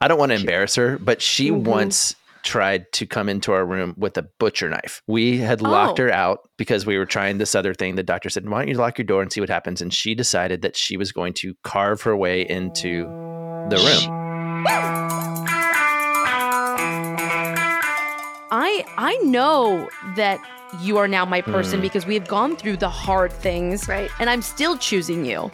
I don't want to embarrass her, but she mm-hmm. once tried to come into our room with a butcher knife. We had locked oh. her out because we were trying this other thing. The doctor said, Why don't you lock your door and see what happens? And she decided that she was going to carve her way into the room. I I know that you are now my person mm. because we have gone through the hard things. Right. And I'm still choosing you.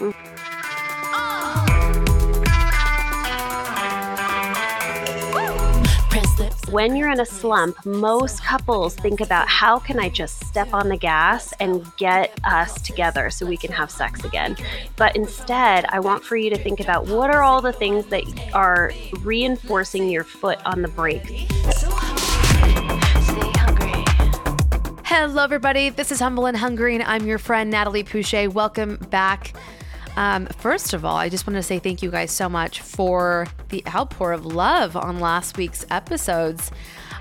When you're in a slump, most couples think about how can I just step on the gas and get us together so we can have sex again. But instead, I want for you to think about what are all the things that are reinforcing your foot on the brake. Hello, everybody. This is Humble and Hungry, and I'm your friend Natalie Pouchet. Welcome back um, first of all, I just want to say thank you guys so much for the outpour of love on last week's episodes.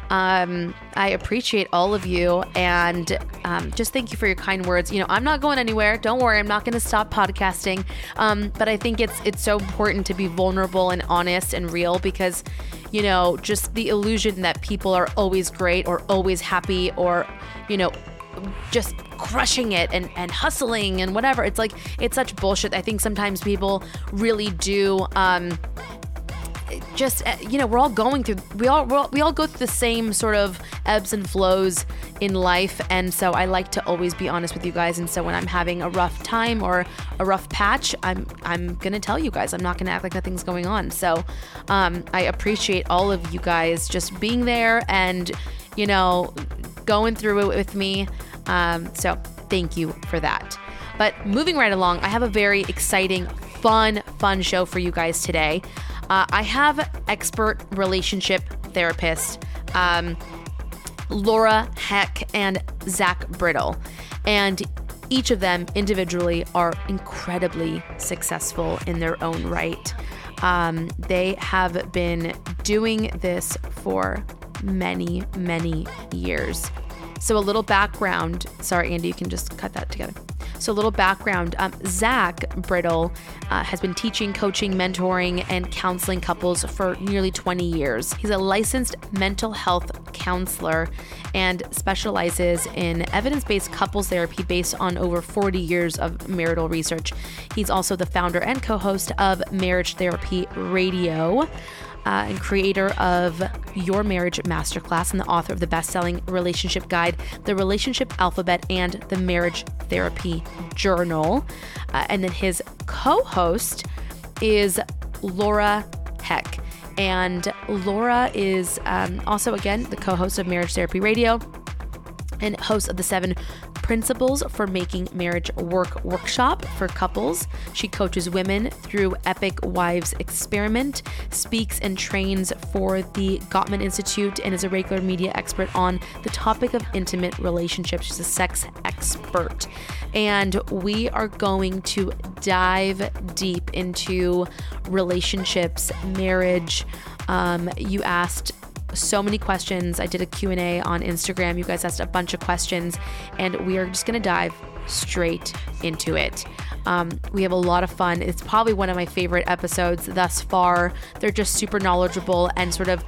Um, I appreciate all of you and um, just thank you for your kind words. You know, I'm not going anywhere. Don't worry, I'm not going to stop podcasting. Um, but I think it's it's so important to be vulnerable and honest and real because, you know, just the illusion that people are always great or always happy or, you know, just crushing it and, and hustling and whatever. It's like, it's such bullshit. I think sometimes people really do. Um, just uh, you know we're all going through we all, all we all go through the same sort of ebbs and flows in life and so I like to always be honest with you guys and so when I'm having a rough time or a rough patch I'm I'm gonna tell you guys I'm not gonna act like nothing's going on so um, I appreciate all of you guys just being there and you know going through it with me. Um, so thank you for that. But moving right along, I have a very exciting, fun, fun show for you guys today. Uh, I have expert relationship therapist um, Laura Heck and Zach Brittle. And each of them individually are incredibly successful in their own right. Um, they have been doing this for many, many years. So, a little background. Sorry, Andy, you can just cut that together. So, a little background um, Zach Brittle uh, has been teaching, coaching, mentoring, and counseling couples for nearly 20 years. He's a licensed mental health counselor and specializes in evidence based couples therapy based on over 40 years of marital research. He's also the founder and co host of Marriage Therapy Radio uh, and creator of Your Marriage Masterclass and the author of the best selling relationship guide, The Relationship Alphabet, and The Marriage Therapy Journal. Uh, and then his co host is Laura Heck. And Laura is um, also, again, the co host of Marriage Therapy Radio and host of the seven Principles for Making Marriage Work workshop for couples. She coaches women through Epic Wives Experiment, speaks and trains for the Gottman Institute, and is a regular media expert on the topic of intimate relationships. She's a sex expert. And we are going to dive deep into relationships, marriage. Um, you asked so many questions. I did a Q&A on Instagram. You guys asked a bunch of questions and we are just going to dive straight into it. Um, we have a lot of fun. It's probably one of my favorite episodes thus far. They're just super knowledgeable and sort of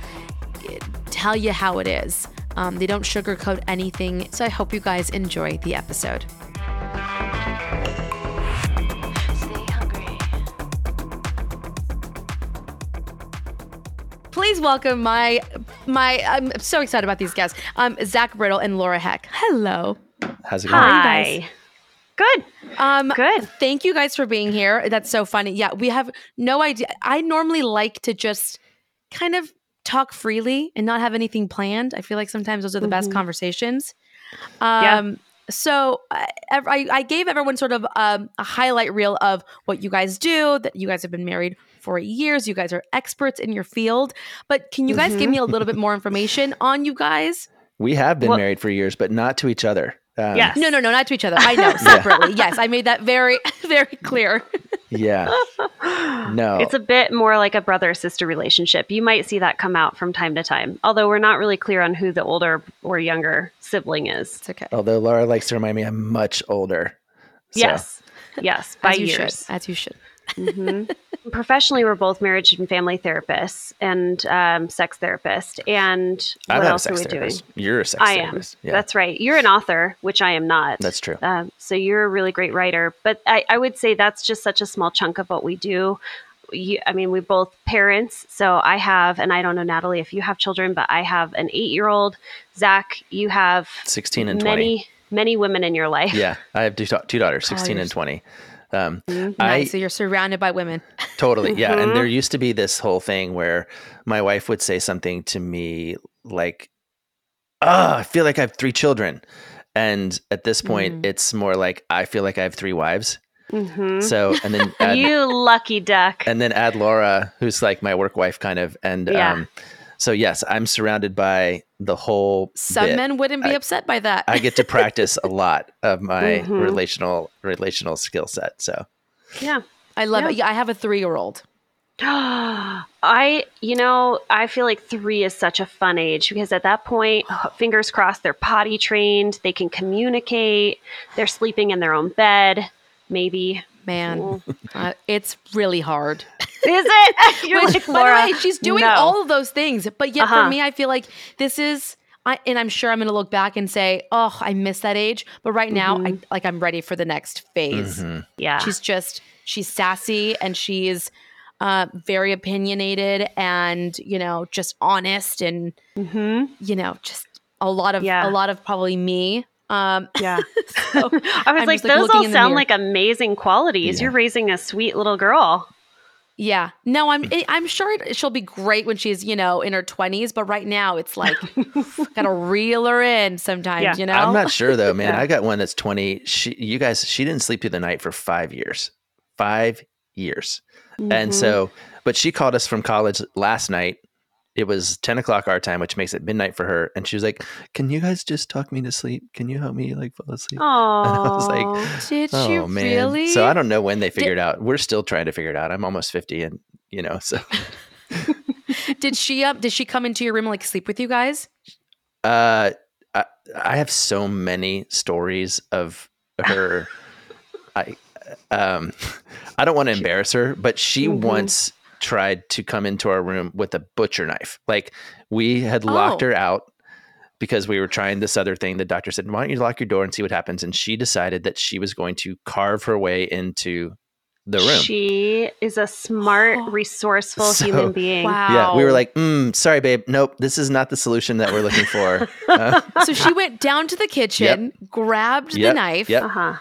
tell you how it is. Um, they don't sugarcoat anything. So I hope you guys enjoy the episode. please welcome my my. I'm so excited about these guests. Um, Zach Brittle and Laura Heck. Hello. How's it going? Hi. Good. Um, Good. Thank you guys for being here. That's so funny. Yeah, we have no idea. I normally like to just kind of talk freely and not have anything planned. I feel like sometimes those are the mm-hmm. best conversations. Um, yeah. So I, I, I, gave everyone sort of um, a highlight reel of what you guys do. That you guys have been married for years. You guys are experts in your field. But can you guys give Mhm. me a little bit more information on you guys? We have been Well- married for years, but not to each other. Um, Yes. No, no, no, not to each other. I know separately. yes, I made that very, very clear. Yeah. No. It's a bit more like a brother sister relationship. You might see that come out from time to time, although we're not really clear on who the older or younger sibling is. It's okay. Although Laura likes to remind me I'm much older. So, Yes. Yes, by As you years. should. As you should. Hmm Professionally, we're both marriage and family therapists and um, sex therapists. And I'm what not a else are sex we doing? You're a sex I am. Yeah. That's right. You're an author, which I am not. That's true. Um, so you're a really great writer. But I, I would say that's just such a small chunk of what we do. You, I mean, we're both parents. So I have, and I don't know, Natalie, if you have children, but I have an eight year old. Zach, you have 16 and 20. many, many women in your life. Yeah. I have two, two daughters, 16 you're and s- 20. Um, Nice. I so you're surrounded by women. totally. Yeah. And there used to be this whole thing where my wife would say something to me like, oh, I feel like I have three children. And at this point, Mm. it's more like, I feel like I have three wives. So, and then add, you lucky duck. and then add Laura, who's like my work wife kind of. And Yeah. um, so, yes, I'm surrounded by the whole Some bit. men wouldn't be I- upset by that. I get to practice a lot of my Mhm. relational relational skill set. So yeah. I love Yeah. it. Yeah, I have a three year old. I, you know, I feel like three is such a fun age because at that point, fingers crossed, they're potty trained, they can communicate, they're sleeping in their own bed, maybe. Man, uh, it's really hard. Is it? You're Which, like by the way, she's doing no. all of those things. But yet, Uh-huh. for me, I feel like this is. I, and I'm sure I'm going to look back and say, "Oh, I miss that age." But right now, I like I'm ready for the next phase. mhm. Yeah. She's just she's sassy and she's uh, very opinionated and you know just honest and hmm you know just a lot of Yeah. a lot of probably me. Um, Yeah. so I was I'm like, just, like, those all sound like amazing qualities. Yeah. You're raising a sweet little girl. Yeah. No, I'm I'm sure it- she'll be great when she's, you know, in her 20s, but right now it's like got to reel her in sometimes, Yeah. you know. I'm not sure though, man. Yeah. I got one that's 20. She, you guys, she didn't sleep through the night for five years. Five years. Mm-hmm. And so, but she called us from college last night. It was 10 o'clock our time, which makes it midnight for her. And she was like, Can you guys just talk me to sleep? Can you help me like fall asleep? Oh, I was like, Did Oh you man. really? So I don't know when they figured out. We're still trying to figure it out. I'm almost 50 and you know, so did she up did she come into your room and like sleep with you guys? Uh, I, I have so many stories of her. I, um, I don't want to embarrass her, but she Mhm. once tried to come into our room with a butcher knife. Like we had locked Oh. her out because we were trying this other thing. The doctor said, "Why don't you lock your door and see what happens?" And she decided that she was going to carve her way into the room. She is a smart, Oh. resourceful So- human being. Wow. yeah, we were like, mm, "Sorry, babe. Nope, this is not the solution that we're looking for." Uh, so she went down to the kitchen, grabbed the knife, yep. Uh huh.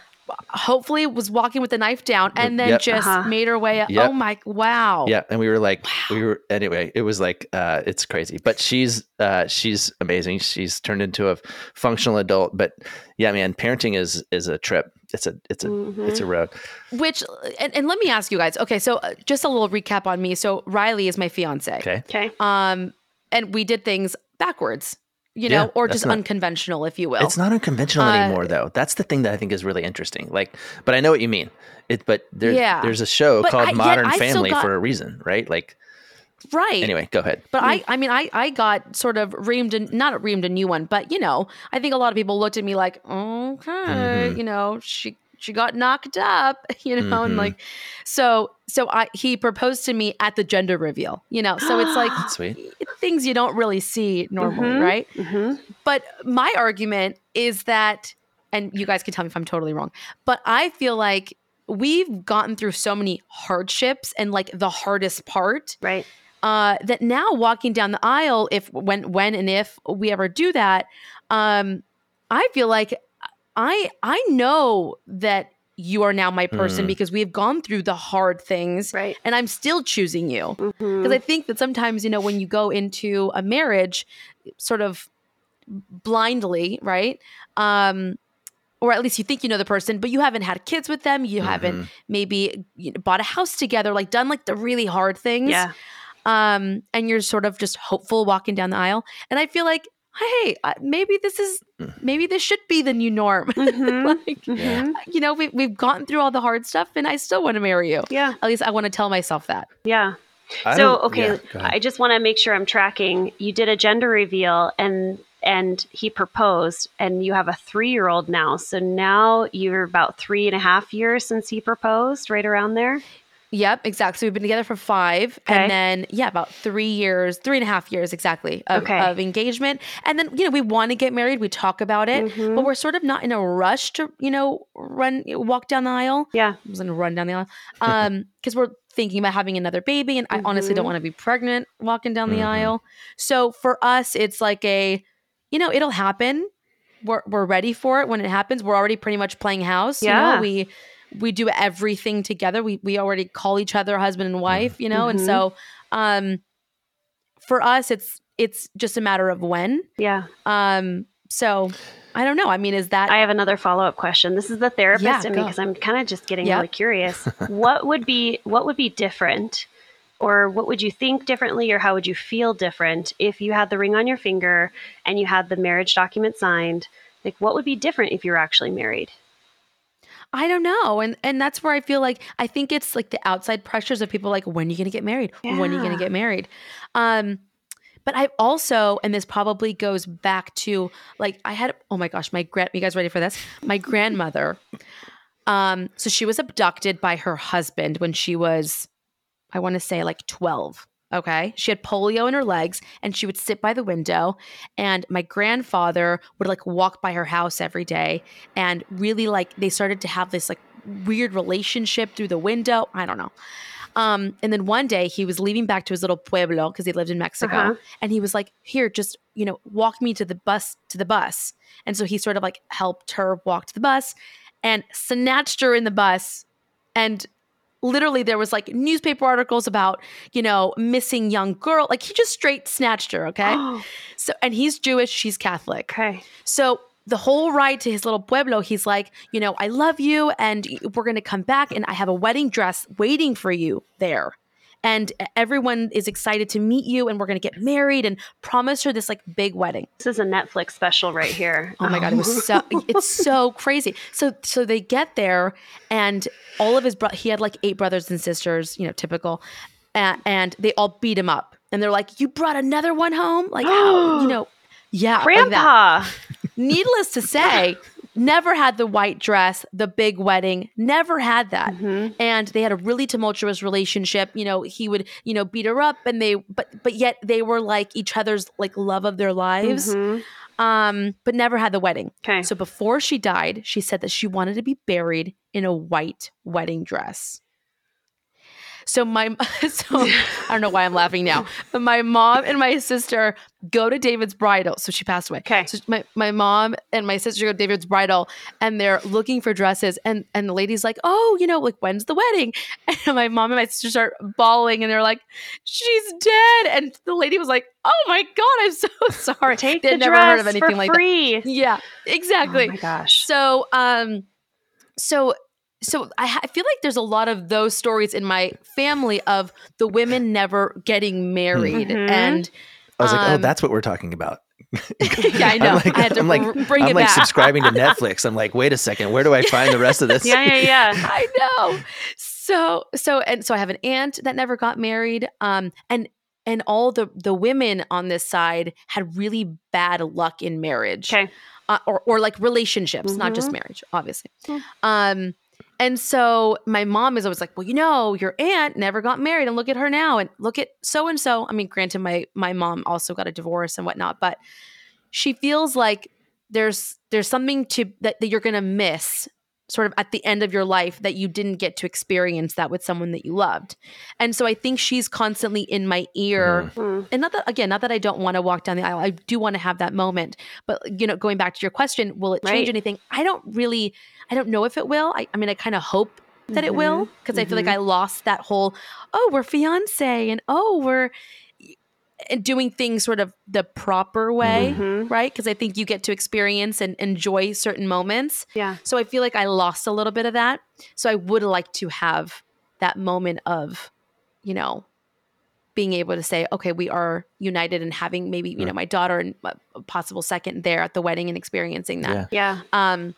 Hopefully was walking with the knife down and then Yep. just Uh-huh. made her way up. Yep. Oh my wow. Yeah, and we were like, we were anyway. It was like, uh, it's crazy, but she's uh, she's amazing. She's turned into a functional adult. But yeah, man, parenting is is a trip. It's a it's a it's a road. Which and, and let me ask you guys. Okay, so uh, just a little recap on me. So Riley is my fiance. Okay, Okay. Um, and we did things backwards, you Yeah, know, or just not- unconventional, if you will. it's not unconventional Uh, anymore, though. That's the thing that I think is really interesting. Like, but I know what you mean. It, but there, Yeah. there's a show But called I- Modern Family got- for a reason, right? Like, right. anyway, go ahead. But I, I mean, I, I got sort of reamed, and not reamed a new one, but you know, I think a lot of people looked at me like, okay, Mhm. you know, she, she got knocked up, you know, and Mhm. like, so, so I, he proposed to me at the gender reveal, you know, so it's like Sweet. things you don't really see normally, Mhm. right? hmm But my argument is that, and you guys can tell me if I'm totally wrong, but I feel like we've gotten through so many hardships and like the hardest part Right. uh, that now walking down the aisle, if when when and if we ever do that, um, I feel like I I know that you are now my person Mm. because we have gone through the hard things, Right. and I'm still choosing you because I think that sometimes you know when you go into a marriage, sort of blindly, right? Um, or at least you think you know the person, but you haven't had kids with them. You Mhm. haven't maybe you know, bought a house together, like done like the really hard things. Yeah. Um, and you're sort of just hopeful walking down the aisle. And I feel like, hey, uh, maybe this is, Mm. maybe this should be the new norm. Mhm. like, Mhm. you know, we, we've gotten through all the hard stuff and I still want to marry you. Yeah. At least I want to tell myself that. Yeah. I so okay, yeah. I just want to make sure I'm tracking. You did a gender reveal and and he proposed and you have a three year old now. So now you're about three and a half years since he proposed, right around there. Yep, exactly. So we've been together for five, Okay. and then yeah, about three years, three and a half years exactly of, Okay. of engagement. And then you know we want to get married. We talk about it, Mhm. but we're sort of not in a rush to you know run walk down the aisle. Yeah. I was to run down the aisle, um, because we're thinking about having another baby, and I honestly don't Mhm. want to be pregnant walking down the Mhm. aisle. So for us, it's like a, you know, it'll happen. We're we're ready for it when it happens. We're already pretty much playing house. You Yeah. know, we we do everything together. We we already call each other husband and wife. You know, and Mhm. so um, for us, it's it's just a matter of when. Yeah. Um, so I don't know. I mean, is that I have another follow up question. This is the therapist Yeah, in me because I'm kind of just getting Yep. really curious. what would be what would be different, or what would you think differently, or how would you feel different if you had the ring on your finger and you had the marriage document signed? Like, what would be different if you were actually married? I don't know. And and that's where I feel like I think it's like the outside pressures of people like when are you going to get married? When are you gonna get married? Um but I've also and this probably goes back to like I had oh my gosh, my grand you guys ready for this? My grandmother um so she was abducted by her husband when she was I want to say like 12. Okay. She had polio in her legs and she would sit by the window. And my grandfather would like walk by her house every day and really like they started to have this like weird relationship through the window. I don't know. Um, and then one day he was leaving back to his little pueblo because he lived in Mexico. Uh-huh. And he was like, Here, just, you know, walk me to the bus, to the bus. And so he sort of like helped her walk to the bus and snatched her in the bus and literally there was like newspaper articles about you know missing young girl like he just straight snatched her okay? So and he's jewish she's catholic. Okay. so the whole ride to his little pueblo he's like you know i love you and we're going to come back and i have a wedding dress waiting for you there and everyone is excited to meet you and we're going to get married and promise her this like big wedding This is a Netflix special right here. Oh my god, it was so it's so crazy. So so they get there and all of his bro- he had like eight brothers and sisters, you know, typical. Uh, and they all beat him up. And they're like, "You brought another one home?" Like, how, you know, yeah, like. Grandpa. Needless to say, never had the white dress, the big wedding, never had that. Mhm. And they had a really tumultuous relationship. You know, he would, you know, beat her up and they but but yet they were like each other's like love of their lives. Mhm. Um, but never had the wedding. Okay. So before she died, she said that she wanted to be buried in a white wedding dress. So my so I don't know why I'm laughing now, but my mom and my sister go to David's bridal. So she passed away. Okay. So my, my mom and my sister go to David's bridal and they're looking for dresses and and the lady's like, "Oh, you know, like when's the wedding?" And my mom and my sister start bawling and they're like, "She's dead." And the lady was like, "Oh my god, I'm so sorry." Take They'd the never dress heard of anything for like that. Yeah, exactly. Oh my gosh. So, um, so, so I, ha- I feel like there's a lot of those stories in my family of the women never getting married, Mhm. and I was like, oh, um, that's what we're talking about. yeah, I know. I'm like, I had to I'm like, br- bring I'm it like back. subscribing to Netflix. I'm like, wait a second, where do I find the rest of this? Yeah, yeah, yeah. I know. So, so, and so I have an aunt that never got married, um, and and all the the women on this side had really bad luck in marriage. Okay. uh, or or like relationships, not just Mhm. marriage, obviously. Mm. Um, and so my mom is always like, "Well, you know, your aunt never got married, and look at her now, and look at so and so." I mean, granted, my my mom also got a divorce and whatnot, but she feels like there's there's something to that, that you're gonna miss sort of at the end of your life that you didn't get to experience that with someone that you loved. And so i think she's constantly in my ear. Mm. and not that again not that i don't want to walk down the aisle i do want to have that moment. But you know going back to your question will it change Right. anything? I don't really i don't know if it will. I, I mean i kind of hope that it will because i feel like mhm. i lost that whole oh we're fiance and oh we're and doing things sort of the proper way, Mhm. right? Because I think you get to experience and enjoy certain moments. Yeah. So I feel like I lost a little bit of that. So I would like to have that moment of, you know, being able to say, okay, we are united and having maybe, you know, my daughter and a possible second there at the wedding and experiencing that. Yeah. Yeah. Um,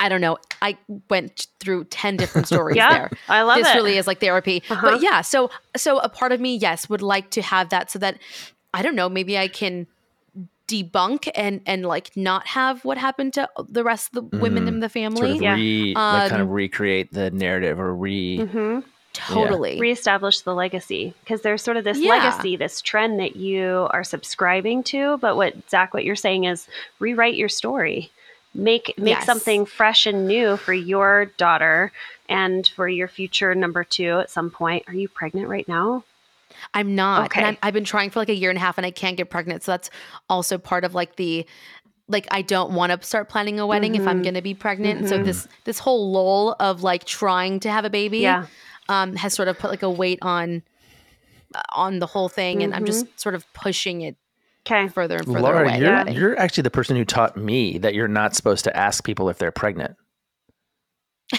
I don't know. I went through 10 different stories Yeah. there. I love this it. really is like therapy. Uh-huh. But yeah, so so a part of me, yes, would like to have that so that I don't know, maybe I can debunk and and like not have what happened to the rest of the women Mhm. in the Sort family. of Yeah. re, like kind of Um, recreate the narrative or re. hmm Totally. reestablish the legacy because there's sort of this Yeah. legacy, this trend that you are subscribing to. But what Zach, what you're saying is rewrite your story, make make Yes. something fresh and new for your daughter and for your future number two at some point. Are you pregnant right now? I'm not. Okay. And I'm, I've been trying for like a year and a half and I can't get pregnant. So that's also part of like the like I don't want to start planning a wedding if I'm Mhm. going to be pregnant. And Mhm. So this this whole lull of like trying to have a baby Yeah. um has sort of put like a weight on uh, on the whole thing and I'm just sort of pushing it Okay. further and further Laura, away. you're, I think. you're actually the person who taught me that you're not supposed to ask people if they're pregnant.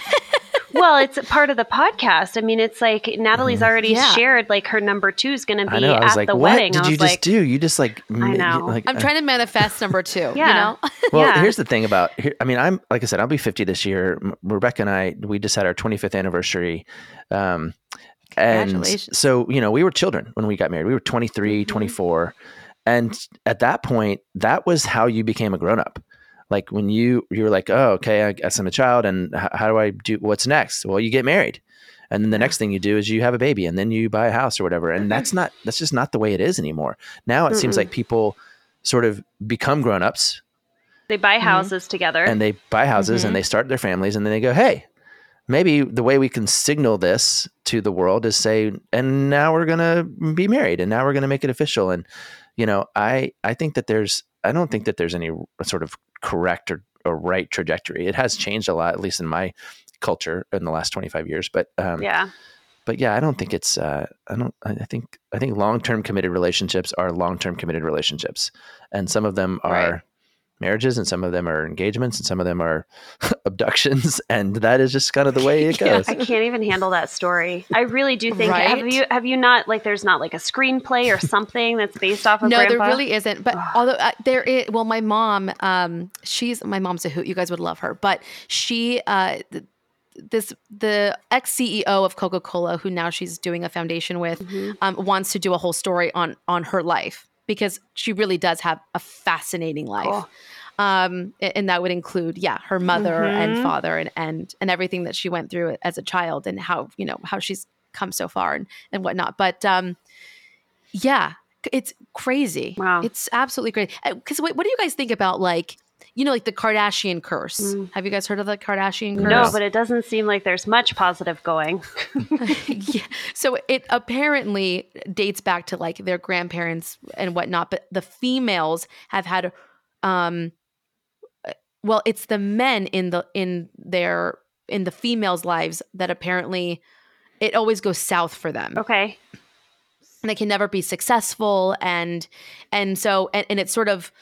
well, it's a part of the podcast. I mean, it's like Natalie's already Yeah. shared like her number two is going to Mm-hmm. I be know. I was at like, the what wedding. did I you just like, do? You just like, I know. Like, I'm uh, trying to manifest number two. You Yeah. know? Well, Yeah. here's the thing about here. I mean, I'm like I said, I'll be 50 this year. Rebecca and I, we just had our 25th anniversary. Um, and Congratulations. so, you know, we were children when we got married. We were 23, Mhm. 24. And at that point, that was how you became a grown up. Like when you, you were like, oh, okay, I guess I'm a child. And h- how do I do what's next? Well, you get married. And then the next thing you do is you have a baby and then you buy a house or whatever. And that's not, that's just not the way it is anymore. Now it seems Mm-mm. like people sort of become grown ups they buy Mhm. houses together. and they buy houses Mhm. and they start their families and then they go hey maybe the way we can signal this to the world is say and now we're going to be married and now we're going to make it official and you know i i think that there's i don't think that there's any sort of correct or, or right trajectory it has changed a lot at least in my culture in the last 25 years but um yeah. but yeah i don't think it's uh i don't i think i think long-term committed relationships are long-term committed relationships and some of them are Right. Marriages and some of them are engagements and some of them are abductions and that is just kind of the way it goes I can't even handle that story. I really do think have you have you not like there's not like a screenplay or something that's based off of no, Grandpa? there really isn't. But although uh, there is, well, my mom, um, she's my mom's a hoot. You guys would love her, but she, uh, th- this the ex CEO of Coca Cola, who now she's doing a foundation with, Mhm. um, wants to do a whole story on on her life because she really does have a fascinating life. Um, and that would include, yeah, her mother and Mhm. father and and and everything that she went through as a child and how you know how she's come so far and and whatnot. But um, yeah, it's crazy. Wow. It's absolutely crazy. Because wait, what do you guys think about like, you know, like the Kardashian curse? Mm. Have you guys heard of the Kardashian curse? No, but it doesn't seem like there's much positive going. yeah. So it apparently dates back to like their grandparents and whatnot, but the females have had, um, well, it's the men in the in their in the females' lives that apparently it always goes south for them Okay. and they can never be successful and and so and, and it's sort of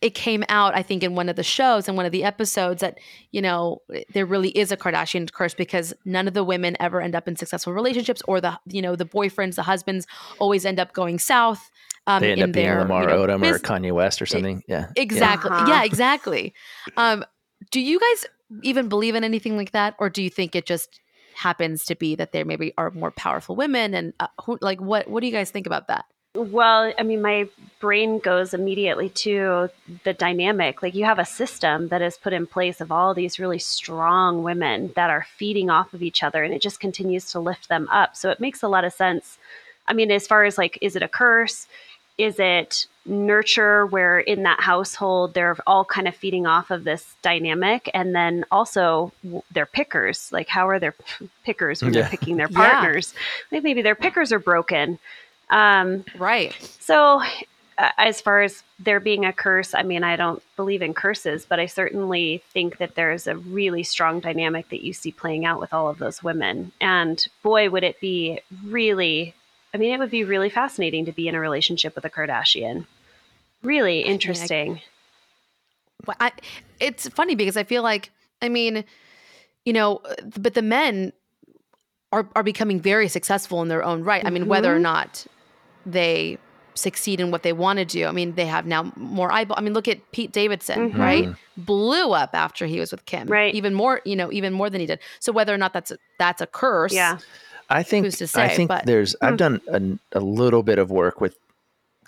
it came out i think in one of the shows in one of the episodes that you know there really is a kardashian curse because none of the women ever end up in successful relationships or the you know the boyfriends the husbands always end up going south um, they end in up being their, lamar you know, odom or kanye west or something. Yeah. Yeah. exactly. Uh-huh. yeah exactly. Um, do you guys even believe in anything like that or do you think it just happens to be that there maybe are more powerful women and uh, who, like what what do you guys think about that Well, I mean, my brain goes immediately to the dynamic. Like, you have a system that is put in place of all these really strong women that are feeding off of each other, and it just continues to lift them up. So, it makes a lot of sense. I mean, as far as like, is it a curse? Is it nurture where in that household they're all kind of feeding off of this dynamic? And then also w- they're pickers. Like, how are their pickers when Yeah. they're picking their Yeah. partners? Like, maybe their pickers are broken. Um, right so, uh, as far as there being a curse, I mean, I don't believe in curses, but I certainly think that there's a really strong dynamic that you see playing out with all of those women. And boy, would it be really I mean, it would be really fascinating to be in a relationship with a Kardashian. Really interesting. Well, I, it's funny because I feel like, I mean, you know, but the men are are becoming very successful in their own right. I mean, whether or Mhm. not they succeed in what they want to do. I mean, they have now more eyeball. I mean, look at Pete Davidson, Mhm. right? Blew up after he was with Kim, Right. Even more, you know, even more than he did. So whether or not that's a, that's a curse, Yeah. I think Who's to I think but- there's Hmm. I've done a, a little bit of work with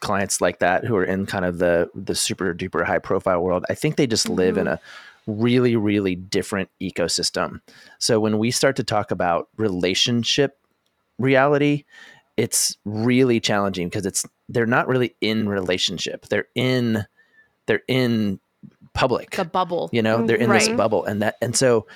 clients like that who are in kind of the the super duper high profile world. I think they just live in Mm-hmm. a really really different ecosystem. So when we start to talk about relationship reality, it's really challenging because it's they're not really in relationship. They're in they're in public the bubble. you know they're in this bubble and that and so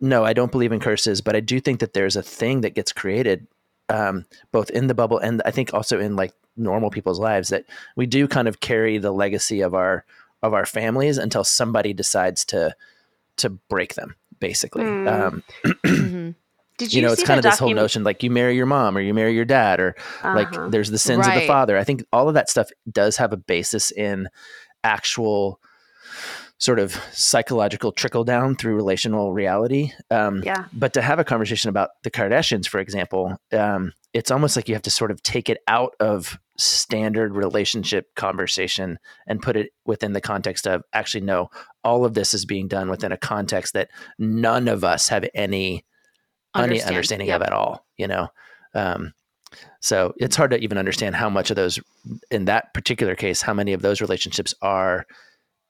no i don't believe in curses but i do think that there's a thing that gets created um, both in the bubble and i think also in like normal people's lives that we do kind of carry the legacy of our of our families until somebody decides to to break them basically Hmm. um, Mhm. Did you, you know it's kind of the this whole notion like you marry your mom or you marry your dad or like Uh-huh. there's the sins of the father i think all of that stuff does have a basis in actual sort of psychological trickle down through relational reality um, Yeah. but to have a conversation about the kardashians for example um, it's almost like you have to sort of take it out of standard relationship conversation and put it within the context of actually no all of this is being done within a context that none of us have any any understanding Yep. of at all you know um, so it's hard to even understand how much of those in that particular case how many of those relationships are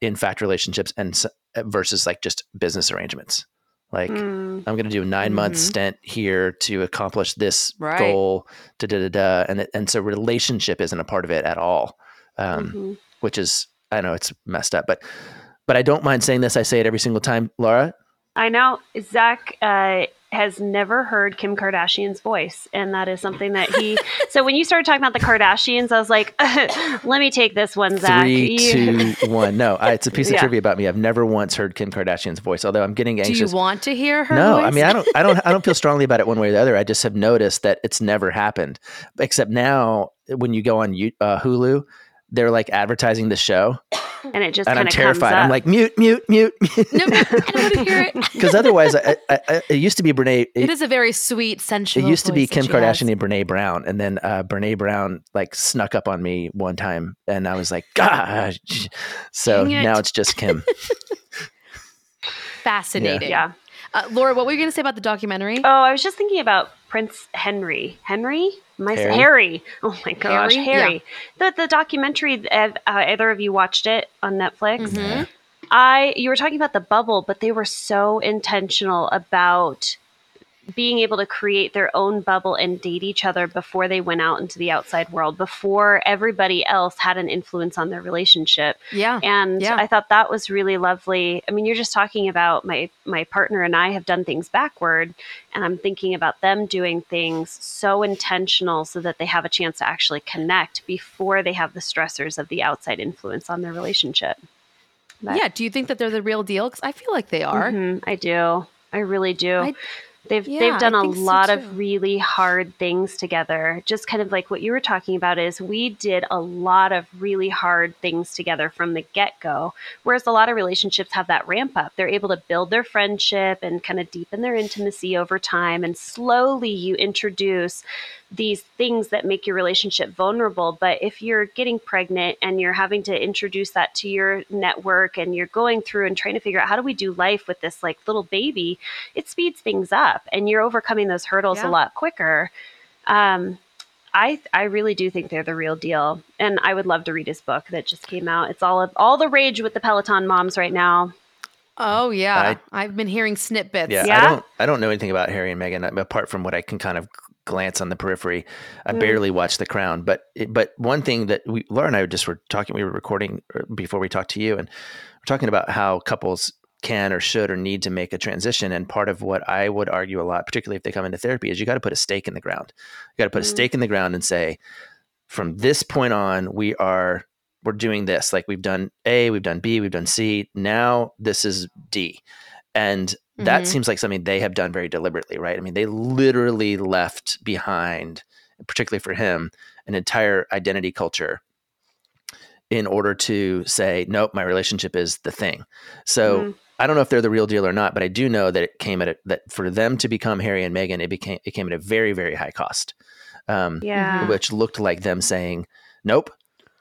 in fact relationships and versus like just business arrangements like Mm. i'm going to do a 9 month Mhm. stint here to accomplish this Right. goal da da da da and it, and so relationship isn't a part of it at all um, Mhm. which is i know it's messed up but but i don't mind saying this i say it every single time laura I know Zach uh, has never heard Kim Kardashian's voice, and that is something that he. so when you started talking about the Kardashians, I was like, "Let me take this one, Zach." Three, You- two, one. No, I, it's a piece of Yeah. trivia about me. I've never once heard Kim Kardashian's voice, although I'm getting anxious. Do anxious. you want to hear her? no, I mean, I don't, I don't, I don't feel strongly about it one way or the other. I just have noticed that it's never happened. Except now, when you go on uh, Hulu, they're like advertising the show, and it just and I'm terrified. Comes up. I'm like mute, mute, mute, no, I don't want to hear it. because otherwise, I, I, I, it used to be Brene. It It, is a very sweet, sensual. it used to be Kim Kardashian has. and Brene Brown, and then uh, Brene Brown like snuck up on me one time, and I was like, gosh. So it. now it's just Kim. Fascinating. yeah. Uh, Laura, what were you going to say about the documentary? Oh, I was just thinking about Prince Henry. Henry? Am I Harry? Harry? Oh my gosh, Harry? Harry. The the documentary. Uh, either of you watched it on Netflix? Mhm. I you were talking about the bubble, but they were so intentional about being able to create their own bubble and date each other before they went out into the outside world, before everybody else had an influence on their relationship. Yeah. And Yeah. I thought that was really lovely. I mean, you're just talking about my my partner and I have done things backward, and I'm thinking about them doing things so intentional so that they have a chance to actually connect before they have the stressors of the outside influence on their relationship. But- Yeah. Do you think that they're the real deal? Because I feel like they are. Mhm, I do. I really do. I- they've yeah, they've done I a so lot of really hard things together. Just kind of like what you were talking about is we did a lot of really hard things together from the get-go. Whereas a lot of relationships have that ramp up. They're able to build their friendship and kind of deepen their intimacy over time and slowly you introduce these things that make your relationship vulnerable. But if you're getting pregnant and you're having to introduce that to your network and you're going through and trying to figure out how do we do life with this like little baby, it speeds things up and you're overcoming those hurdles Yeah. a lot quicker. Um, I I really do think they're the real deal, and I would love to read his book that just came out. It's all of, all the rage with the Peloton moms right now. Oh yeah. I, have been hearing snippets. Yeah, Yeah? I don't I don't know anything about Harry and Meghan apart from what I can kind of glance on the periphery. I Mm. barely watch The Crown, but but one thing that we Laura and I just were talking we were recording uh, before we talked to you and we're talking about how couples can or should or need to make a transition and part of what I would argue a lot particularly if they come into therapy is you got to put a stake in the ground. You got to put a Mm. stake in the ground and say from this point on we are we're doing this like we've done A, we've done B, we've done C, now this is D. And that Mhm. seems like something they have done very deliberately, right? I mean, they literally left behind particularly for him, an entire identity culture in order to say, nope, my relationship is the thing. So mm-hmm. I don't know if they're the real deal or not, but I do know that it came at a, that for them to become Harry and Meghan, it became it came at a very very high cost. Um, yeah, which looked like them saying, nope,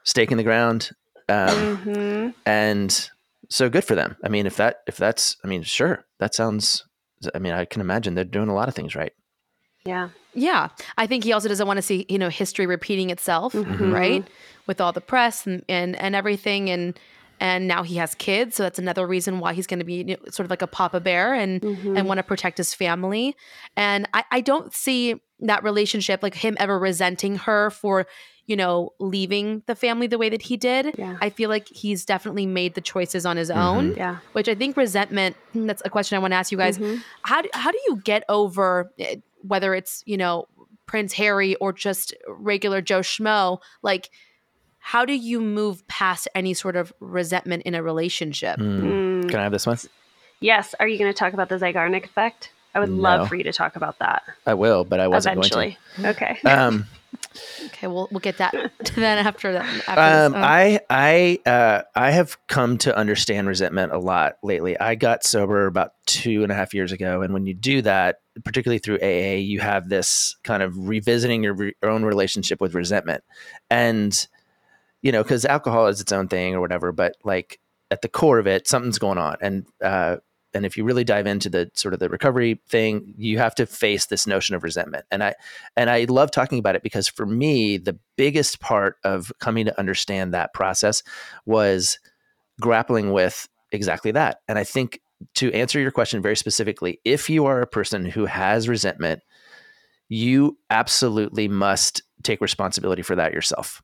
stake in the ground, um, mm-hmm. and so good for them. I mean, if that if that's, I mean, sure, that sounds. I mean, I can imagine they're doing a lot of things right. Yeah. Yeah. I think he also doesn't want to see, you know, history repeating itself, mm-hmm. right? With all the press and, and, and everything. And, and now he has kids. So that's another reason why he's going to be you know, sort of like a papa bear and, mm-hmm. and want to protect his family. And I, I don't see that relationship, like him ever resenting her for, you know, leaving the family the way that he did. Yeah. I feel like he's definitely made the choices on his mm-hmm. own. Yeah. Which I think resentment, that's a question I want to ask you guys. Mm-hmm. How, do, how do you get over eh, whether it's, you know, Prince Harry or just regular Joe Schmo, like how do you move past any sort of resentment in a relationship? Mm. Mm. Can I have this one? Yes. Are you going to talk about the Zeigarnik effect? I would no. love for you to talk about that. I will, but I wasn't Eventually. going to. Okay. Um, okay, we'll we'll get that to then after that. After um, oh. I I uh, I have come to understand resentment a lot lately. I got sober about two and a half years ago, and when you do that, particularly through AA, you have this kind of revisiting your, re- your own relationship with resentment, and you know, because alcohol is its own thing or whatever, but like at the core of it, something's going on, and uh, and if you really dive into the sort of the recovery thing you have to face this notion of resentment. And i and i love talking about it because for me the biggest part of coming to understand that process was grappling with exactly that. And i think to answer your question very specifically if you are a person who has resentment you absolutely must take responsibility for that yourself.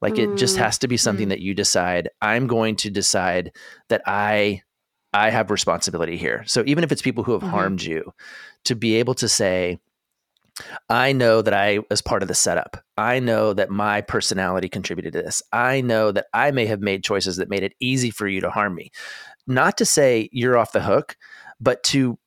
Like it just mm, has to be something mm. that you decide. I'm going to decide that i I have responsibility here. So even if it's people who have mm-hmm. harmed you, to be able to say, I know that I was part of the setup. I know that my personality contributed to this. I know that I may have made choices that made it easy for you to harm me. Not to say you're off the hook, but to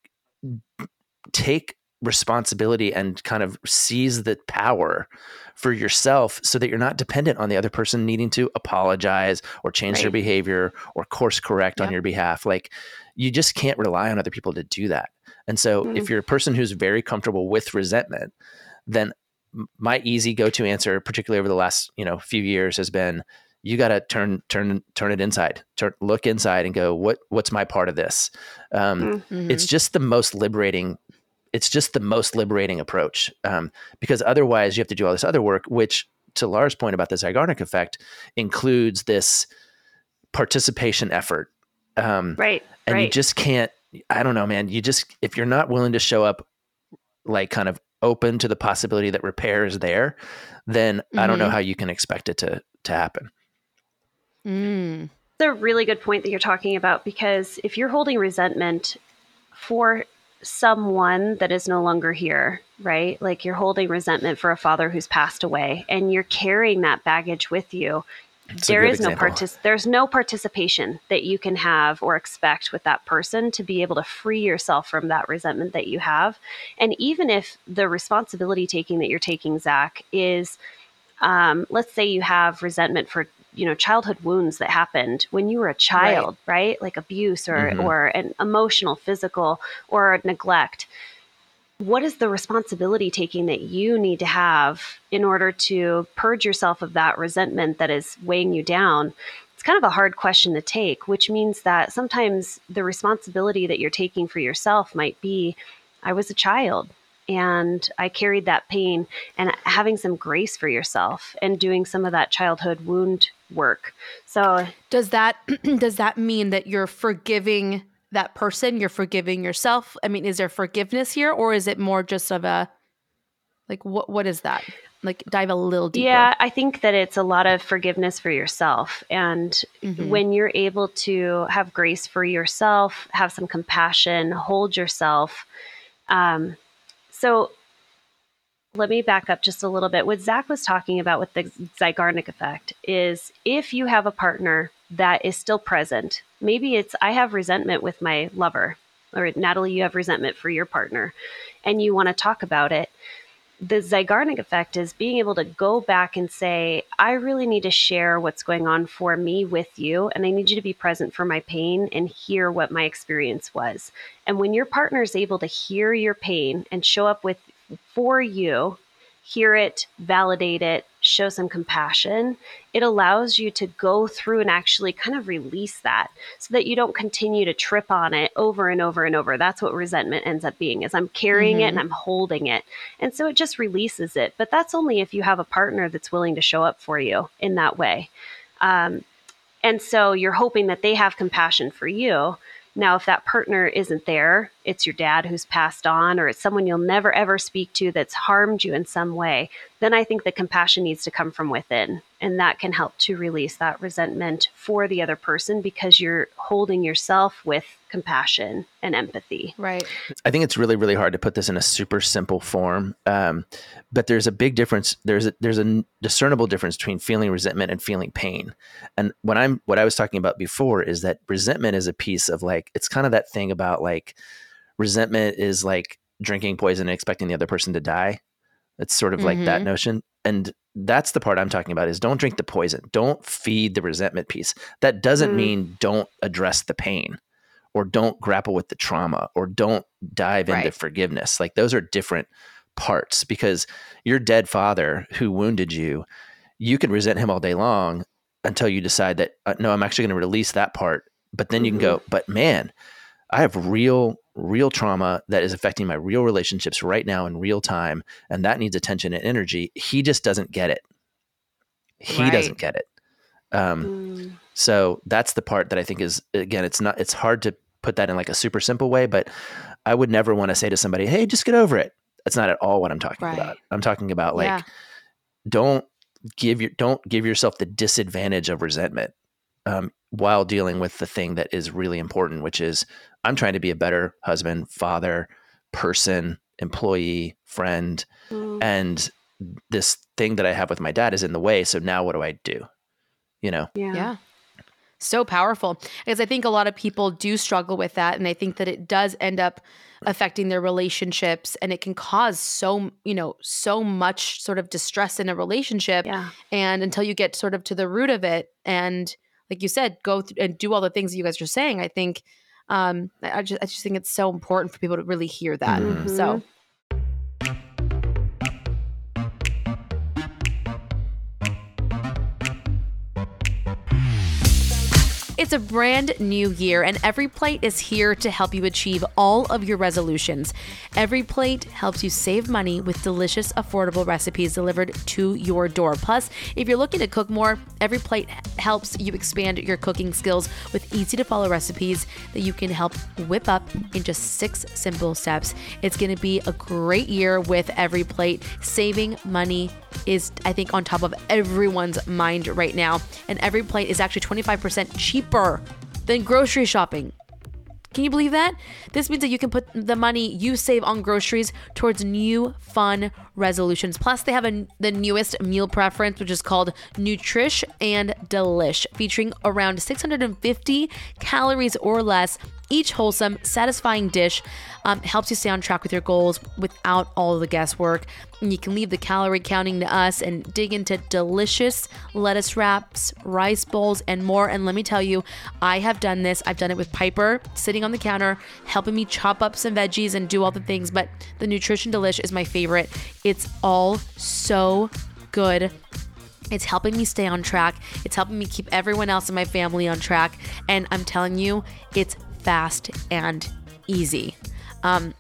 take responsibility and kind of seize the power for yourself so that you're not dependent on the other person needing to apologize or change right. their behavior or course correct yep. on your behalf. Like you just can't rely on other people to do that. And so mm. if you're a person who's very comfortable with resentment, then my easy go-to answer, particularly over the last, you know, few years has been you got to turn turn turn it inside turn look inside and go what what's my part of this um, mm-hmm. it's just the most liberating it's just the most liberating approach um, because otherwise you have to do all this other work, which to Laura's point about the Zeigarnik effect includes this participation effort. Um, right. And right. you just can't, I don't know, man, you just, if you're not willing to show up like kind of open to the possibility that repair is there, then mm-hmm. I don't know mm-hmm. how you can expect it to, to happen. Mm. It's a really good point that you're talking about because if you're holding resentment for someone that is no longer here, right? Like you're holding resentment for a father who's passed away and you're carrying that baggage with you. That's there is no partic- there's no participation that you can have or expect with that person to be able to free yourself from that resentment that you have. And even if the responsibility taking that you're taking, Zach, is um, let's say you have resentment for you know childhood wounds that happened when you were a child right, right? like abuse or mm-hmm. or an emotional physical or neglect what is the responsibility taking that you need to have in order to purge yourself of that resentment that is weighing you down it's kind of a hard question to take which means that sometimes the responsibility that you're taking for yourself might be i was a child and I carried that pain and having some grace for yourself and doing some of that childhood wound work. So does that does that mean that you're forgiving that person, you're forgiving yourself? I mean, is there forgiveness here or is it more just of a like what what is that? Like dive a little deeper. Yeah, I think that it's a lot of forgiveness for yourself and mm-hmm. when you're able to have grace for yourself, have some compassion, hold yourself um so let me back up just a little bit. What Zach was talking about with the Zeigarnik effect is if you have a partner that is still present, maybe it's I have resentment with my lover, or Natalie, you have resentment for your partner, and you want to talk about it. The Zeigarnik effect is being able to go back and say, I really need to share what's going on for me with you, and I need you to be present for my pain and hear what my experience was. And when your partner is able to hear your pain and show up with for you hear it, validate it, show some compassion, it allows you to go through and actually kind of release that so that you don't continue to trip on it over and over and over. That's what resentment ends up being is I'm carrying mm-hmm. it and I'm holding it. And so it just releases it. But that's only if you have a partner that's willing to show up for you in that way. Um, and so you're hoping that they have compassion for you now, if that partner isn't there, it's your dad who's passed on, or it's someone you'll never ever speak to that's harmed you in some way, then I think the compassion needs to come from within. And that can help to release that resentment for the other person because you're holding yourself with compassion and empathy. Right. I think it's really, really hard to put this in a super simple form. Um, but there's a big difference. There's a, there's a discernible difference between feeling resentment and feeling pain. And what I'm, what I was talking about before is that resentment is a piece of like, it's kind of that thing about like resentment is like drinking poison and expecting the other person to die. It's sort of mm-hmm. like that mm-hmm. notion. And that's the part I'm talking about is don't drink the poison. Don't feed the resentment piece. That doesn't mm. mean don't address the pain or don't grapple with the trauma or don't dive right. into forgiveness. Like those are different parts because your dead father who wounded you, you can resent him all day long until you decide that uh, no, I'm actually going to release that part. But then you can go, mm-hmm. but man, I have real real trauma that is affecting my real relationships right now in real time and that needs attention and energy he just doesn't get it he right. doesn't get it um, mm. so that's the part that i think is again it's not it's hard to put that in like a super simple way but i would never want to say to somebody hey just get over it that's not at all what i'm talking right. about i'm talking about like yeah. don't give your don't give yourself the disadvantage of resentment um, while dealing with the thing that is really important, which is I'm trying to be a better husband, father, person, employee, friend. Mm. And this thing that I have with my dad is in the way. So now what do I do? You know? Yeah. yeah. So powerful. Because I think a lot of people do struggle with that. And I think that it does end up affecting their relationships and it can cause so, you know, so much sort of distress in a relationship. Yeah. And until you get sort of to the root of it and like you said, go th- and do all the things that you guys are saying. I think um, I just I just think it's so important for people to really hear that. Mm-hmm. So It's a brand new year, and Every Plate is here to help you achieve all of your resolutions. Every Plate helps you save money with delicious, affordable recipes delivered to your door. Plus, if you're looking to cook more, Every Plate helps you expand your cooking skills with easy to follow recipes that you can help whip up in just six simple steps. It's going to be a great year with Every Plate, saving money is, I think, on top of everyone's mind right now. And every plate is actually 25% cheaper than grocery shopping. Can you believe that? This means that you can put the money you save on groceries towards new fun resolutions. Plus, they have a, the newest meal preference, which is called Nutrish and Delish, featuring around 650 calories or less each wholesome, satisfying dish um, helps you stay on track with your goals without all the guesswork. And you can leave the calorie counting to us and dig into delicious lettuce wraps, rice bowls, and more. And let me tell you, I have done this. I've done it with Piper sitting on the counter, helping me chop up some veggies and do all the things. But the Nutrish and Delish is my favorite. It's all so good. It's helping me stay on track. It's helping me keep everyone else in my family on track. And I'm telling you, it's fast, and easy. Um,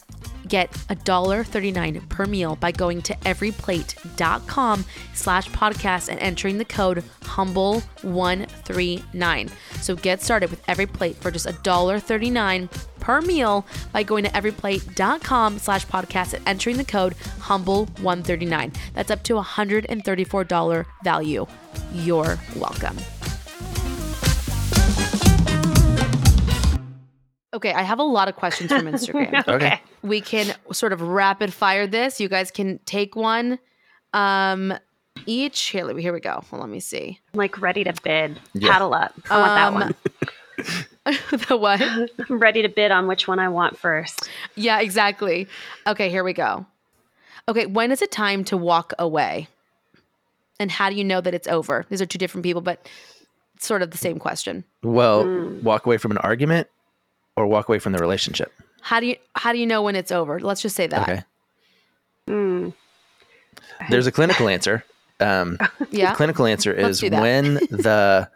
get $1.39 per meal by going to everyplate.com slash podcast and entering the code humble139 so get started with every plate for just $1.39 per meal by going to everyplate.com slash podcast and entering the code humble139 that's up to $134 value. You're welcome Okay, I have a lot of questions from Instagram. okay. We can sort of rapid fire this. You guys can take one um each. Here, here we go. Well, let me see. I'm like ready to bid. Yeah. Paddle up. I want that um, one. the what? I'm ready to bid on which one I want first. Yeah, exactly. Okay, here we go. Okay, when is it time to walk away? And how do you know that it's over? These are two different people, but sort of the same question. Well, mm. walk away from an argument or walk away from the relationship. How do you how do you know when it's over? Let's just say that. Okay. Mm. There's a clinical answer. Um, yeah. The clinical answer is when the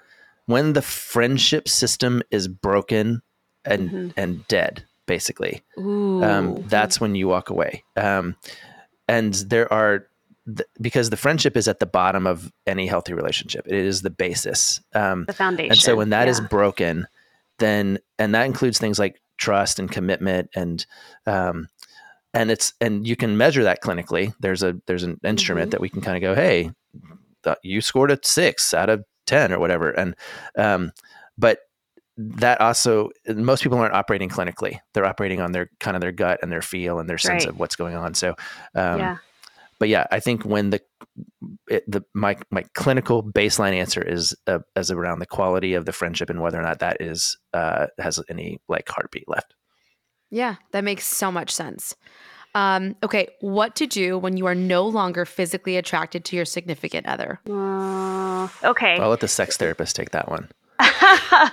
when the friendship system is broken and mm-hmm. and dead, basically. Um, that's when you walk away. Um, and there are th- because the friendship is at the bottom of any healthy relationship. It is the basis, um, the foundation. And so when that yeah. is broken, then and that includes things like trust and commitment and um, and it's and you can measure that clinically. There's a there's an instrument mm-hmm. that we can kind of go, hey, you scored a six out of ten or whatever, and um, but that also most people aren't operating clinically they're operating on their kind of their gut and their feel and their sense right. of what's going on so um, yeah. but yeah i think when the it, the my my clinical baseline answer is uh, as around the quality of the friendship and whether or not that is uh, has any like heartbeat left yeah that makes so much sense um, okay, what to do when you are no longer physically attracted to your significant other? Uh, okay. I'll let the sex therapist take that one. I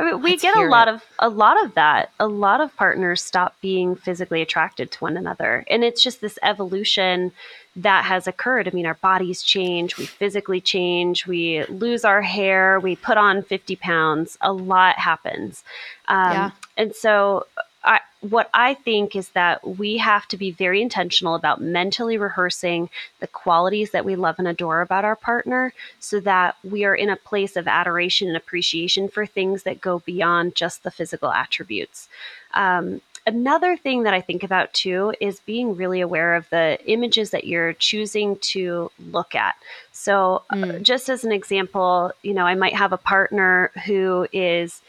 mean, we Let's get a lot it. of a lot of that. A lot of partners stop being physically attracted to one another, and it's just this evolution that has occurred. I mean, our bodies change, we physically change, we lose our hair, we put on fifty pounds. A lot happens, um, yeah. and so I, what I think is that we have to be very intentional about mentally rehearsing the qualities that we love and adore about our partner so that we are in a place of adoration and appreciation for things that go beyond just the physical attributes. Um, another thing that I think about too is being really aware of the images that you're choosing to look at. So, mm. just as an example, you know, I might have a partner who is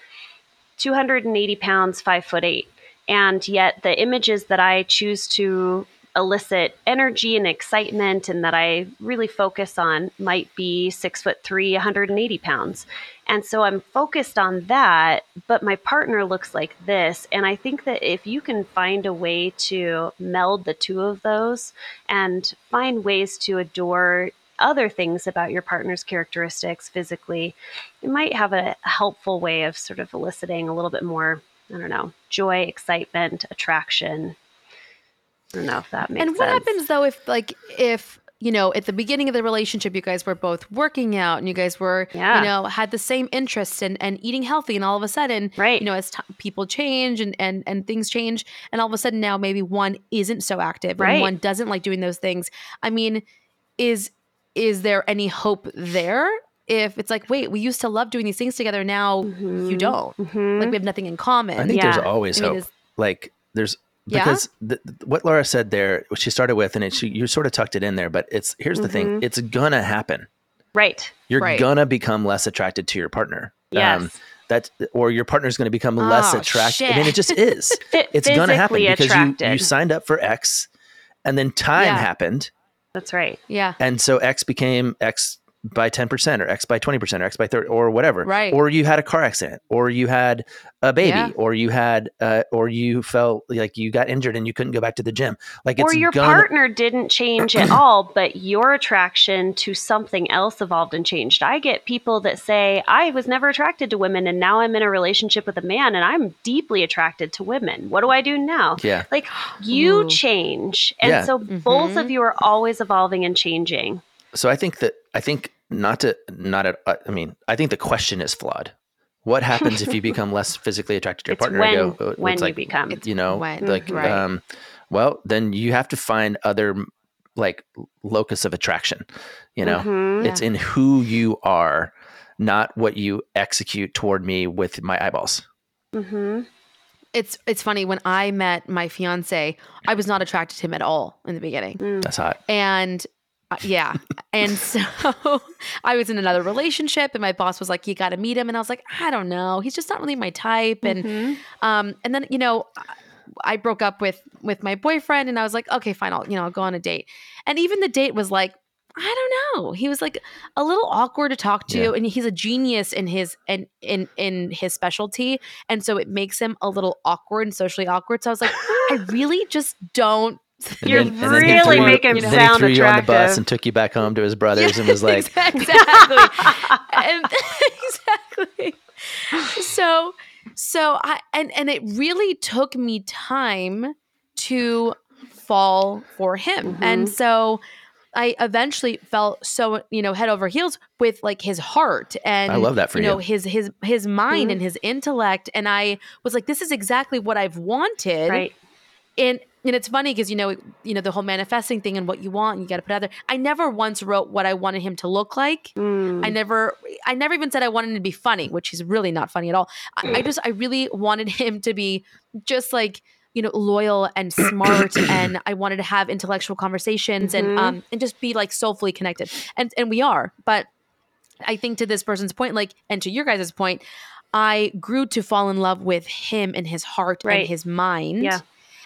280 pounds, five foot eight and yet, the images that I choose to elicit energy and excitement and that I really focus on might be six foot three, 180 pounds. And so I'm focused on that, but my partner looks like this. And I think that if you can find a way to meld the two of those and find ways to adore other things about your partner's characteristics physically, it might have a helpful way of sort of eliciting a little bit more I don't know, joy, excitement, attraction. I don't know if that makes sense. And what sense. happens though if like if you know, at the beginning of the relationship, you guys were both working out and you guys were, yeah. you know, had the same interests and, and eating healthy. And all of a sudden, right. you know, as t- people change and, and, and things change, and all of a sudden now maybe one isn't so active right. and one doesn't like doing those things. I mean, is, is there any hope there? If it's like, wait, we used to love doing these things together. Now mm-hmm. you don't. Mm-hmm. Like we have nothing in common. I think yeah. there's always I mean, hope. Like there's because yeah? the, what Laura said there, what she started with, and it, she, you sort of tucked it in there. But it's here's the mm-hmm. thing: it's gonna happen. Right. You're right. gonna become less attracted to your partner. Yes. Um, that or your partner's going to become oh, less attractive. I mean, it just is. it's going to happen because you, you signed up for X, and then time yeah. happened. That's right. Yeah. And so X became X by 10% or X by 20% or X by 30 or whatever. Right. Or you had a car accident or you had a baby yeah. or you had, uh, or you felt like you got injured and you couldn't go back to the gym. Like Or your gonna- partner didn't change at all, but your attraction to something else evolved and changed. I get people that say, I was never attracted to women and now I'm in a relationship with a man and I'm deeply attracted to women. What do I do now? Yeah. Like you Ooh. change. And yeah. so mm-hmm. both of you are always evolving and changing. So I think that, I think not to not at uh, i mean i think the question is flawed what happens if you become less physically attracted to your it's partner when, go, uh, when like, you become you know when, like right. um well then you have to find other like locus of attraction you know mm-hmm. it's in who you are not what you execute toward me with my eyeballs mm-hmm. it's it's funny when i met my fiance i was not attracted to him at all in the beginning mm. that's hot and uh, yeah. and so I was in another relationship and my boss was like, you got to meet him. And I was like, I don't know. He's just not really my type. And, mm-hmm. um, and then, you know, I broke up with, with my boyfriend and I was like, okay, fine. I'll, you know, I'll go on a date. And even the date was like, I don't know. He was like a little awkward to talk to, yeah. and he's a genius in his in in in his specialty, and so it makes him a little awkward and socially awkward. So I was like, I really just don't And You're then- and then he really threw- making him then he sound threw you on the bus and took you back home to his brothers and was like, exactly. and, exactly. So, so I and and it really took me time to fall for him, Mm-hmm. and so. I eventually fell so you know head over heels with like his heart and I love that for you know his his his mind Mhm. and his intellect and I was like this is exactly what I've wanted Right. and and it's funny because you know you know the whole manifesting thing and what you want and you got to put out there. I never once wrote what I wanted him to look like. Mm. I never I never even said I wanted him to be funny, which he's really not funny at all. I, I just I really wanted him to be just like you know loyal and smart and I wanted to have intellectual conversations and Mhm. um and just be like soulfully connected. And and we are. But I think to this person's point like and to your guys' point, I grew to fall in love with him and his heart Right. and his mind. Yeah.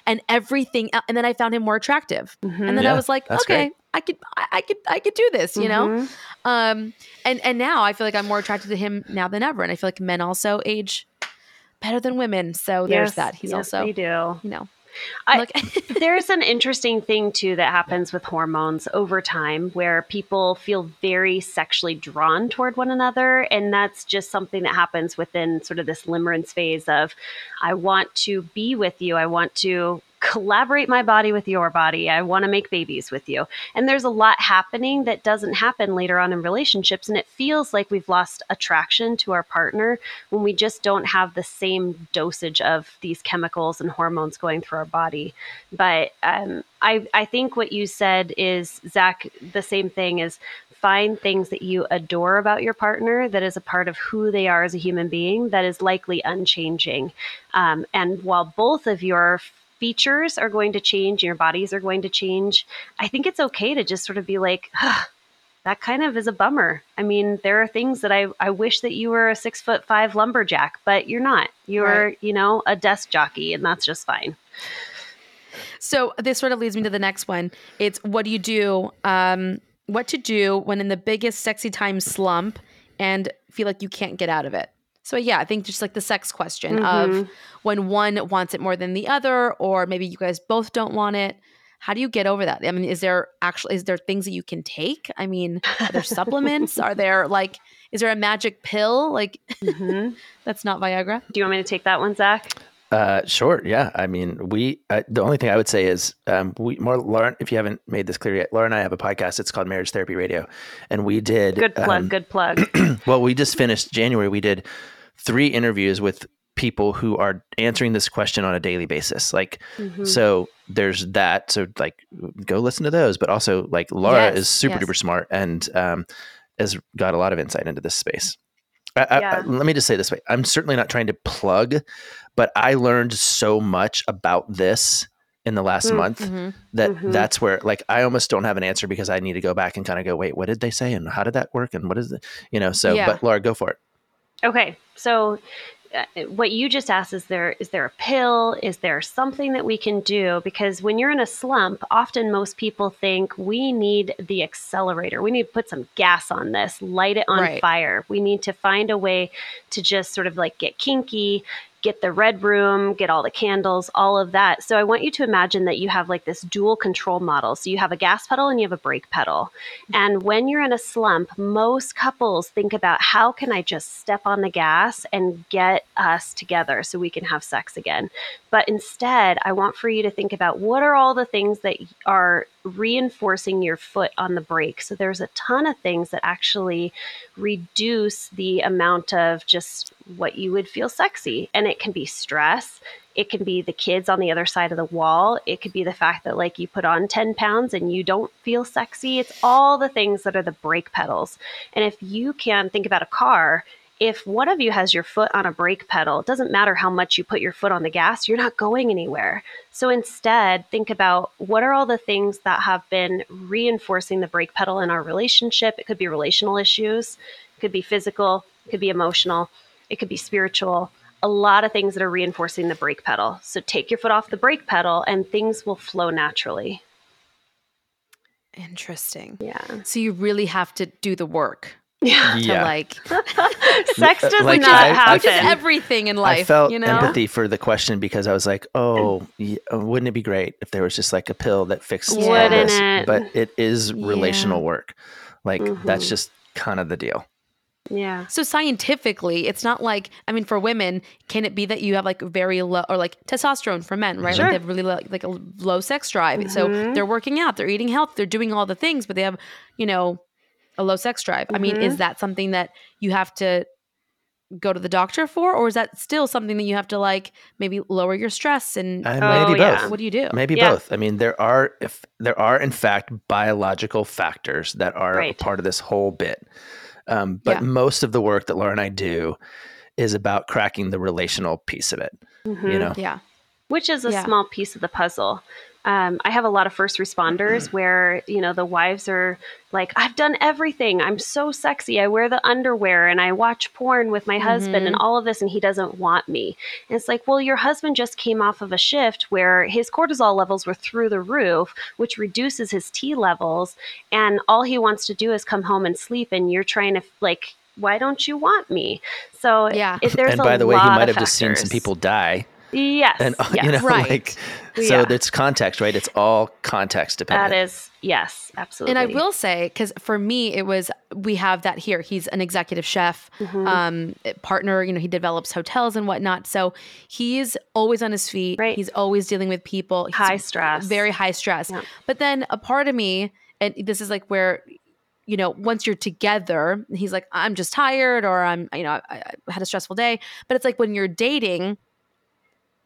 And everything, el- and then I found him more attractive, Mhm. and then I was like, okay, great. I could, I, could, I could do this, you know. Mhm. Um, and and now I feel like I'm more attracted to him now than ever, and I feel like men also age better than women. So there's that. He's yes, also, they do. you know, I- look, There's an interesting thing too that happens with hormones over time where people feel very sexually drawn toward one another. And that's just something that happens within sort of this limerence phase of, I want to be with you. I want to collaborate my body with your body. I want to make babies with you. And there's a lot happening that doesn't happen later on in relationships. And it feels like we've lost attraction to our partner when we just don't have the same dosage of these chemicals and hormones going through our body. But um, I, I think what you said is, Zach, the same thing is find things that you adore about your partner that is a part of who they are as a human being that is likely unchanging. Um, and while both of your features are going to change, your bodies are going to change, I think it's okay to just sort of be like, that kind of is a bummer. I mean, there are things that I, I wish that you were a six foot five lumberjack, but you're not. You're, Right. you know, a desk jockey, and that's just fine. So this sort of leads me to the next one. It's what do you do? Um, what to do when in the biggest sexy time slump and feel like you can't get out of it. So yeah, I think just like the sex question of when one wants it more than the other, or maybe you guys both don't want it. How do you get over that? I mean, is there actually is there things that you can take? I mean, are there supplements? Are there like is there a magic pill? Like Mhm. that's not Viagra. Do you want me to take that one, Zach? Uh, sure. Yeah. I mean, we, uh, the only thing I would say is, um, we more, Lauren, if you haven't made this clear yet, Lauren and I have a podcast. It's called Marriage Therapy Radio. And we did, Good plug. um, good plug. well, we just finished January. We did three interviews with people who are answering this question on a daily basis. Like, Mhm. so there's that. So like, go listen to those. But also, like, Laura Yes, is super yes. duper smart and um, has got a lot of insight into this space. I, Yeah. I- let me just say this way: I'm certainly not trying to plug, but I learned so much about this in the last Mm, month mhm. that Mhm. that's where like I almost don't have an answer because I need to go back and kind of go, wait, what did they say and how did that work and what is it, you know? So, Yeah. but Laura, go for it. Okay, so uh, what you just asked is there is there a pill? Is there something that we can do? Because when you're in a slump, often most people think we need the accelerator. We need to put some gas on this, light it on Right. fire. We need to find a way to just sort of like get kinky, get the red room, get all the candles, all of that. So I want you to imagine that you have like this dual control model. So you have a gas pedal and you have a brake pedal. And when you're in a slump, most couples think about how can I just step on the gas and get us together so we can have sex again. But instead, I want for you to think about what are all the things that are reinforcing your foot on the brake. So there's a ton of things that actually reduce the amount of just what you would feel sexy. And it can be stress. It can be the kids on the other side of the wall. It could be the fact that, like, you put on 10 pounds and you don't feel sexy. It's all the things that are the brake pedals. And if you can think about a car, if one of you has your foot on a brake pedal, it doesn't matter how much you put your foot on the gas, you're not going anywhere. So instead, think about what are all the things that have been reinforcing the brake pedal in our relationship. It could be relational issues, it could be physical, it could be emotional, it could be spiritual. A lot of things that are reinforcing the brake pedal. So take your foot off the brake pedal and things will flow naturally. Interesting. Yeah. So you really have to do the work. Yeah. to Yeah. like Sex does Like, not I- I which is everything in life. I felt you know? empathy for the question because I was like, oh, y- uh, wouldn't it be great if there was just like a pill that fixed all this? it? But it is Yeah. relational work. Like that's Mhm. just kind of the deal. yeah. So scientifically, it's not like I mean, for women, can it be that you have like very low or like testosterone for men, right? Sure. Like they have really low, like a low sex drive. So Mhm. they're working out, they're eating health, they're doing all the things, but they have, you know, a low sex drive. I mean, Mm-hmm. is that something that you have to go to the doctor for, or is that still something that you have to like maybe lower your stress and Uh, Oh, maybe yeah. both. what do you do? Maybe Yeah. both. I mean, there are if there are in fact biological factors that are Right. a part of this whole bit. Um, but Yeah. most of the work that Laura and I do is about cracking the relational piece of it. Mhm. You know, Yeah. which is a Yeah. small piece of the puzzle. Um, I have a lot of first responders where you know the wives are like, "I've done everything. I'm so sexy. I wear the underwear and I watch porn with my husband and all of this, and he doesn't want me." And it's like, well, your husband just came off of a shift where his cortisol levels were through the roof, which reduces his T levels, and all he wants to do is come home and sleep, and you're trying to like. Why don't you want me? So Yeah. if there's and a by the way, he might of have just seen some people die, Yes, and yes. you know, Right. like so. Yeah. It's context, right? It's all context dependent. That is, yes, absolutely. And I will say, because for me, it was we have that here. He's an executive chef, Mm-hmm. um, partner. You know, he develops hotels and whatnot. So he's always on his feet. Right. He's always dealing with people. He's High stress. very high stress. Yeah. But then a part of me, and this is like where, you know, once you're together, he's like, I'm just tired, or I'm, you know, I, I had a stressful day. But it's like when you're dating.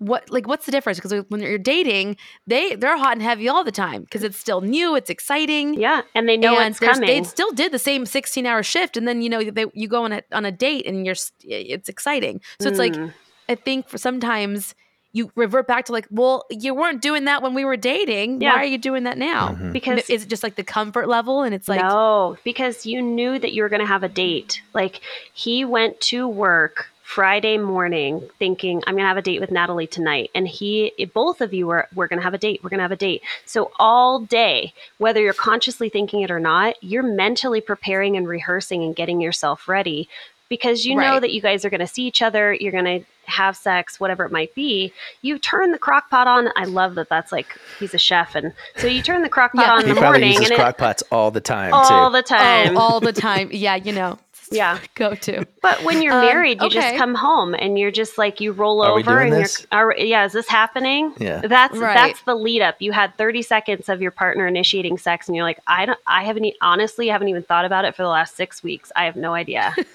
What like what's the difference? Because when you're dating, they they're hot and heavy all the time because it's still new, it's exciting Yeah, and they know and it's there's- coming. They still did the same 16 hour shift, and then you know they, you go on a on a date and you're it's exciting. So it's like Mm. I think for sometimes you revert back to like, well, you weren't doing that when we were dating. Yeah. Why are you doing that now? Mhm. because Is it just like the comfort level? And it's like, no, because you knew that you were going to have a date. Like he went to work Friday morning thinking I'm going to have a date with Natalie tonight, and he, both of you were we're going to have a date. We're going to have a date. So all day, whether you're consciously thinking it or not, you're mentally preparing and rehearsing and getting yourself ready because you know that you guys are going to see each other. You're going to have sex, whatever it might be. You turn the crock pot on. I love that. That's like he's a chef, and so you turn the crock pot Yeah. on in He the probably morning, uses and it, crock pots all the time all too. the oh, time. oh, all the time. Yeah, you know. Yeah. Go to. But when you're Um, married, you just come home and you're just like you roll Are we over doing and this? you're are, yeah, is this happening? Yeah. That's Right. that's the lead up. You had 30 seconds of your partner initiating sex and you're like, I don't I haven't e- honestly haven't even thought about it for the last 6 weeks. I have no idea.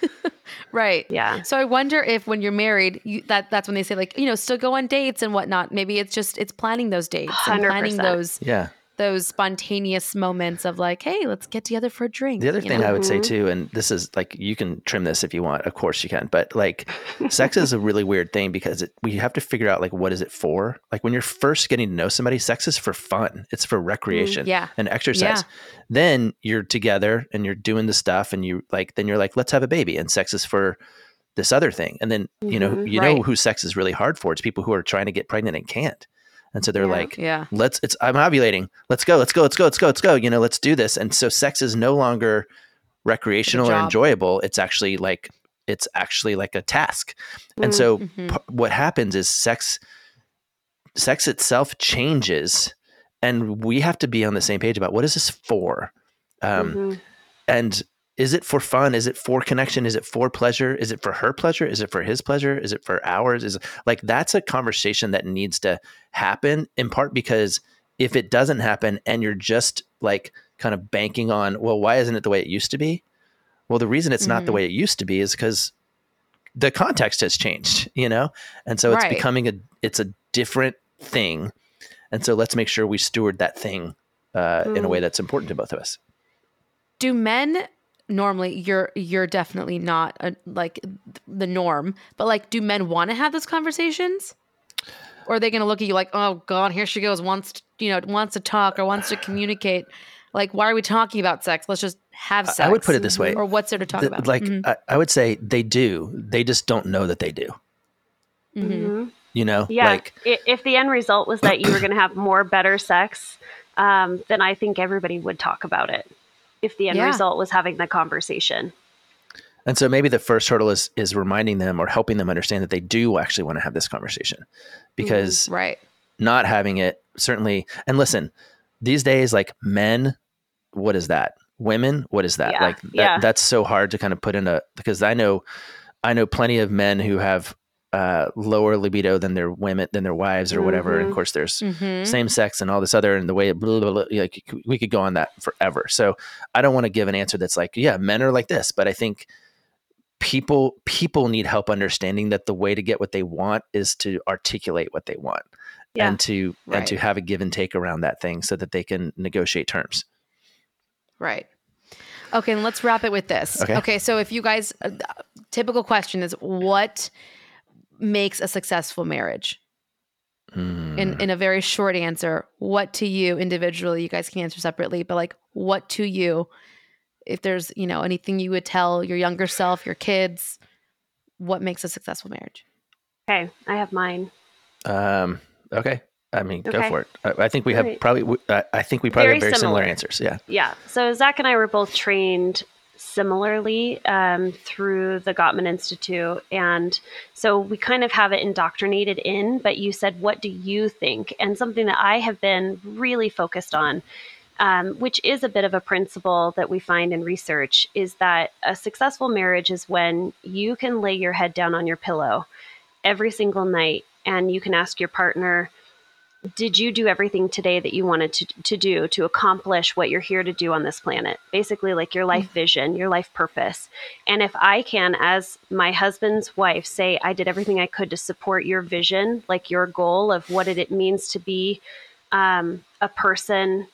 Right. Yeah. So I wonder if when you're married, you, that that's when they say like, you know, still go on dates and whatnot. Maybe it's just it's planning those dates and planning those Yeah. Those spontaneous moments of like, hey, let's get together for a drink. The other thing know? I would say Mhm. too, and this is like you can trim this if you want, of course you can, but like sex is a really weird thing because it, we have to figure out like what is it for? Like when you're first getting to know somebody, sex is for fun. It's for recreation Mm, yeah. and exercise. Then you're together and you're doing the stuff and you like then you're like, let's have a baby. And sex is for this other thing. And then, you know, Mhm. you know Right. who sex is really hard for. It's people who are trying to get pregnant and can't. And so they're Yeah. like, Yeah. let's it's i'm ovulating let's go let's go let's go let's go let's go you know let's do this and so sex is no longer recreational or enjoyable it's actually like it's actually like a task and so Mhm. p- what happens is sex sex itself changes and we have to be on the same page about what is this for um, Mhm. and is it for fun? Is it for connection? Is it for pleasure? Is it for her pleasure? Is it for his pleasure? Is it for ours? Is it, like that's a conversation that needs to happen in part because if it doesn't happen and you're just like kind of banking on well why isn't it the way it used to be? Well the reason it's not the Mhm. way it used to be is because the context has changed you know? And so it's Right. becoming a it's a different thing. And so let's make sure we steward that thing uh, in a way that's important to both of us. Do men normally you're you're definitely not a, like the norm, but like do men want to have those conversations? Or are they going to look at you like, "Oh god, here she goes wants to, you know, wants to talk or wants to communicate." Like, why are we talking about sex? Let's just have sex. I would put it this way. Or what's there to talk Th- about? Like Mhm. I, I would say they do. They just don't know that they do. Mhm. Mhm. You know, Yeah. like if the end result was that you were going to have more better sex, um, then I think everybody would talk about it. If the end Yeah. result was having the conversation. And so maybe the first hurdle is is reminding them or helping them understand that they do actually want to have this conversation. Because mm-hmm, Right. not having it certainly and listen, these days like men, what is that? Women, what is that? Yeah, Like that, yeah. that's so hard to kind of put in a because I know I know plenty of men who have uh, lower libido than their women than their wives or whatever. And of Mhm. course, there's Mhm. same sex and all this other and the way blah, blah, blah, like we could go on that forever. So I don't want to give an answer that's like, yeah, men are like this, but I think people people need help understanding that the way to get what they want is to articulate what they want Yeah. and to and to have a give and take around that thing so that they can negotiate terms. Right. Okay, and let's wrap it with this. Okay. so if you guys, uh, typical question is what makes a successful marriage? Hmm. In in a very short answer, what to you individually? You guys can answer separately, but like, what to you? If there's you know anything you would tell your younger self, your kids, what makes a successful marriage? Okay, I have mine. Um, okay. I mean, go for it. I, I think we have Alright. probably. I think we probably Very have very similar. similar. answers. Yeah. Yeah. So Zach and I were both trained similarly um, through the Gottman Institute. And so we kind of have it indoctrinated in, but you said, what do you think? And something that I have been really focused on, um, which is a bit of a principle that we find in research, is that a successful marriage is when you can lay your head down on your pillow every single night and you can ask your partner, did you do everything today that you wanted to, to do to accomplish what you're here to do on this planet? Basically, like your life vision, your life purpose. And if I can, as my husband's wife, say, I did everything I could to support your vision, like your goal of what it means to be um, a person,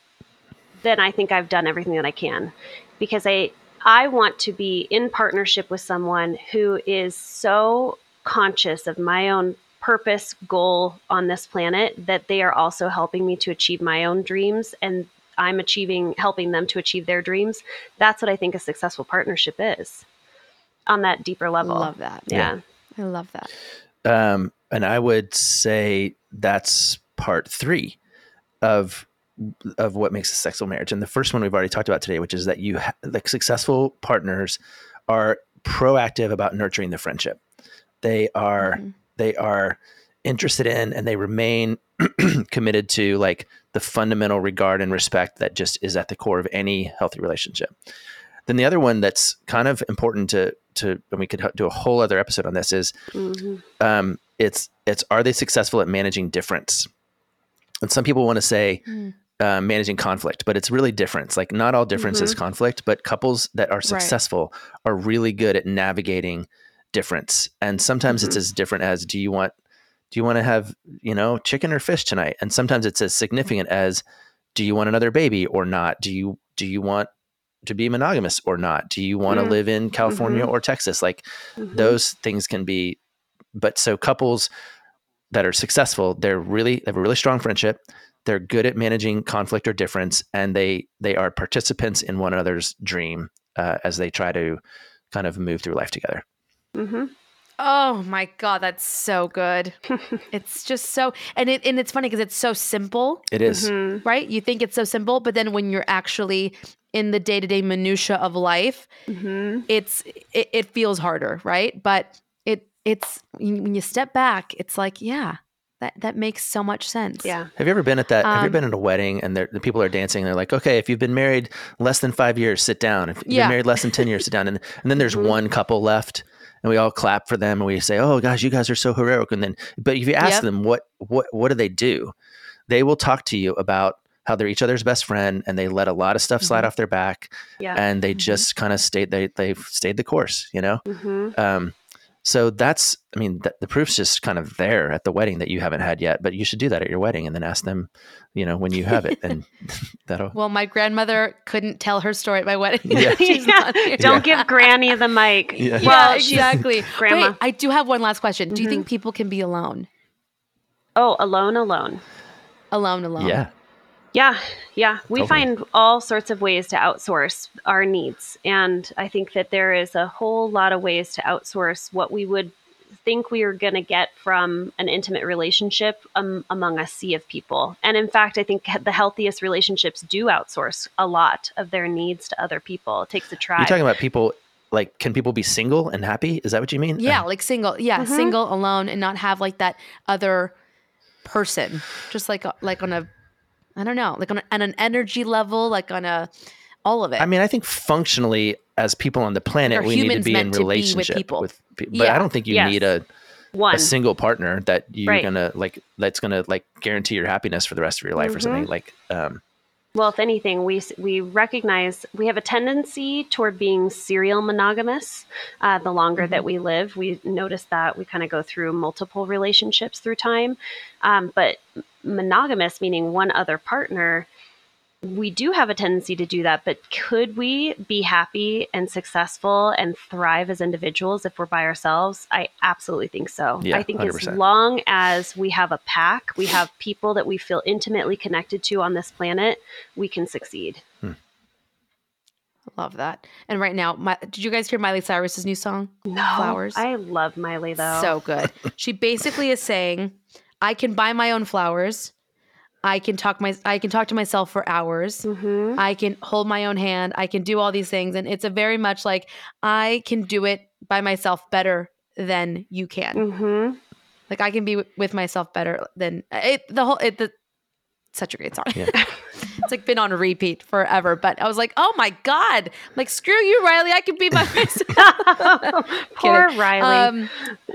then I think I've done everything that I can. Because I, I want to be in partnership with someone who is so conscious of my own purpose goal on this planet that they are also helping me to achieve my own dreams and I'm achieving helping them to achieve their dreams. That's what I think a successful partnership is on that deeper level. Love that. Yeah. I love that. Um, and I would say that's part three of of what makes a successful marriage. And the first one we've already talked about today, which is that you ha- like successful partners are proactive about nurturing the friendship. They are Mhm. They are interested in and they remain committed to like the fundamental regard and respect that just is at the core of any healthy relationship. Then the other one that's kind of important to to and we could do a whole other episode on this is Mhm. um, it's it's are they successful at managing difference? And some people want to say Mm. uh, managing conflict, but it's really difference. Like not all difference is conflict, but couples that are successful are really good at navigating difference. And sometimes it's as different as do you want do you want to have you know chicken or fish tonight? And sometimes it's as significant as do you want another baby or not? Do you do you want to be monogamous or not? Do you want to Mm. live in California or Texas? Like Mhm. those things can be but so couples that are successful they're really they have a really strong friendship they're good at managing conflict or difference and they they are participants in one another's dream uh, as they try to kind of move through life together Mhm. Oh my god, that's so good. it's just so and it and it's funny because it's so simple, it is. Mhm. right? You think it's so simple, but then when you're actually in the day-to-day minutia of life, Mhm. it's it, it feels harder, right? But it it's when you step back, it's like, yeah, that that makes so much sense. Yeah. have you ever been at that have you Um, ever been at a wedding and the people are dancing and they're like okay if you've been married less than five years sit down if you've Yeah. been married less than 10 years sit down and, and then there's Mhm. one couple left and we all clap for them and we say oh gosh you guys are so heroic and then but if you ask Yep. them what what what do they do they will talk to you about how they're each other's best friend and they let a lot of stuff slide Mhm. off their back Yeah. and they Mhm. just kind of stayed they they've stayed the course you know Mhm. um so that's i mean th- the proof's just kind of there at the wedding that you haven't had yet but you should do that at your wedding and then ask them you know when you have it and that'll Well, my grandmother couldn't tell her story at my wedding. Yeah. Yeah. Don't give Granny the mic. Yeah. Well, Well, exactly. grandma. Wait, I do have one last question. Do you think mm-hmm. people can be alone? Oh, alone, alone. Alone, alone. yeah Yeah, yeah. We Totally. find all sorts of ways to outsource our needs. And I think that there is a whole lot of ways to outsource what we would think we are going to get from an intimate relationship um, among a sea of people. And in fact, I think the healthiest relationships do outsource a lot of their needs to other people. It takes a try. you're talking about people like can people be single and happy? Is that what you mean? Yeah, Uh, like single. Yeah, Mhm. single, alone, and not have like that other person. Just like like on a, I don't know, like on, a, on an energy level, like on a, all of it. I mean, I think functionally as people on the planet, Are we need to be in meant to be with relationship people? with people. But Yeah. I don't think you Yes. need a, One. a single partner that you're Right. gonna like that's gonna like guarantee your happiness for the rest of your life or Mm-hmm. something. Like um Well, if anything, we we recognize we have a tendency toward being serial monogamous. Uh, the longer that we live, we notice that we kind of go through multiple relationships through time. Um, but monogamous, meaning one other partner, we do have a tendency to do that. But could we be happy and successful and thrive as individuals if we're by ourselves? I absolutely think so. Yeah, I think as 100%. long as we have a pack, we have people that we feel intimately connected to on this planet, we can succeed. Hmm. love that. And right now, my, did you guys hear Miley Cyrus's new song? No, Flowers. I love Miley though. So good. she basically is saying, I can buy my own flowers. I can talk my I can talk to myself for hours. Mhm. I can hold my own hand. I can do all these things. And it's a very much like I can do it by myself better than you can. Mhm. Like I can be w- with myself better than it, the whole it the such a great song. Yeah. it's like been on repeat forever. But I was like, oh my God. I'm like, screw you, Riley. I can be by myself. Poor Kidding. Riley. Um,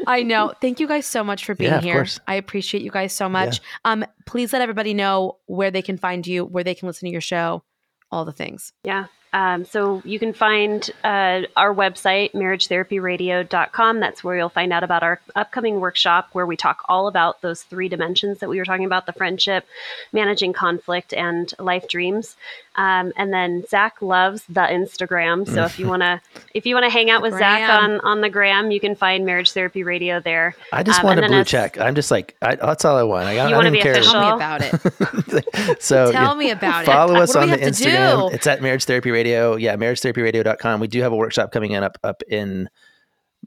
I know. Thank you guys so much for being Yeah, of here. course. I appreciate you guys so much. Um, please let everybody know where they can find you, where they can listen to your show, all the things. Yeah. Um, so you can find uh, our website, marriagetherapyradio.com. That's where you'll find out about our upcoming workshop where we talk all about those three dimensions that we were talking about the friendship, managing conflict, and life dreams. Um, and then Zach loves the Instagram. So if you want to if you want to hang out with Zach on, on the gram, you can find Marriage Therapy Radio there. I just Um, want a blue as- check. I'm just like I, that's all I want. I, got, You I wanna be care. official? Tell me about it. so Tell yeah. me about it. Follow us do we on the Instagram. do? It's at Marriage Therapy Radio. Yeah, marriagetherapyradio.com. We do have a workshop coming in up up in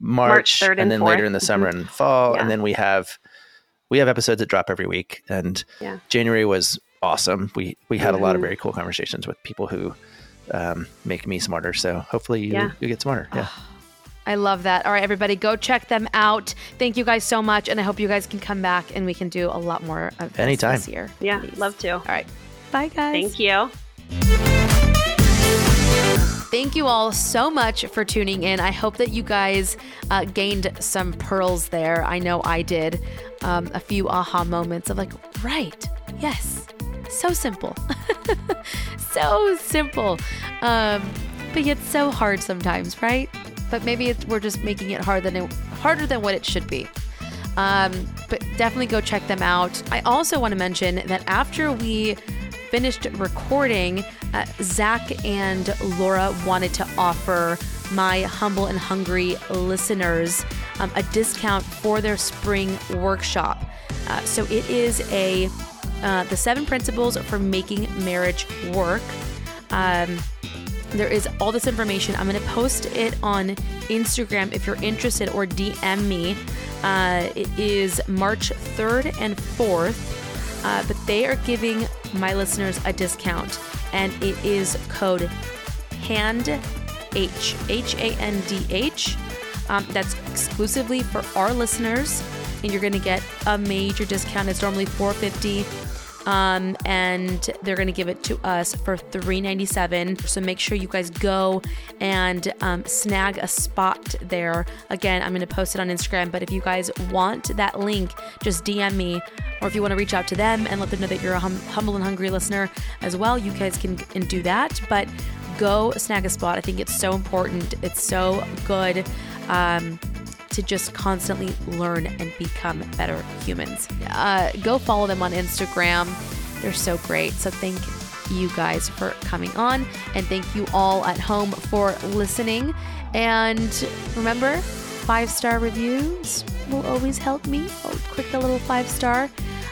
March, 3rd and, and then later in the summer and fall, Yeah. and then we have we have episodes that drop every week. And Yeah. January was awesome. We we had a lot of Mhm. very cool conversations with people who um, make me smarter. So hopefully you Yeah. you get smarter. Yeah. I love that. All right, everybody, go check them out. Thank you guys so much. And I hope you guys can come back and we can do a lot more of this Anytime. this year. Yeah, please. love to. All right. Bye, guys. Thank you. Thank you all so much for tuning in. I hope that you guys uh, gained some pearls there. I know I did. Um, a few aha moments of like, right, yes, so simple. so simple. Um, but yet so hard sometimes, right? But maybe we're just making it hard than it, harder than what it should be. Um, but definitely go check them out. I also want to mention that after we finished recording, uh, Zach and Laura wanted to offer my humble and hungry listeners um, a discount for their spring workshop. Uh, so it is a uh, the seven principles for making marriage work. Um, there is all this information. I'm going to post it on Instagram if you're interested or DM me. Uh, it is March 3rd and 4th, uh, but they are giving my listeners a discount, and it is code HAND H H A N D H. Um, that's exclusively for our listeners, and you're going to get a major discount. It's normally 450 um, and they're going to give it to us for $3.97. So make sure you guys go and um, snag a spot there. Again, I'm going to post it on Instagram, but if you guys want that link, just DM me. Or if you want to reach out to them and let them know that you're a hum- humble and hungry listener as well, you guys can, do that. But go snag a spot. I think it's so important. It's so good. Um, to just constantly learn and become better humans. Uh, go follow them on Instagram. They're so great. So thank you guys for coming on, and thank you all at home for listening. And remember, five star reviews will always help me. I'll click the little five star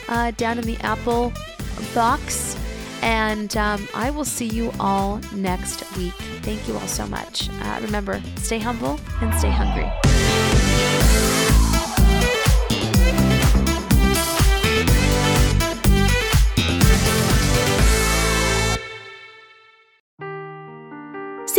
uh, down in the Apple box. And um, I will see you all next week. Thank you all so much. Uh, remember, stay humble and stay hungry.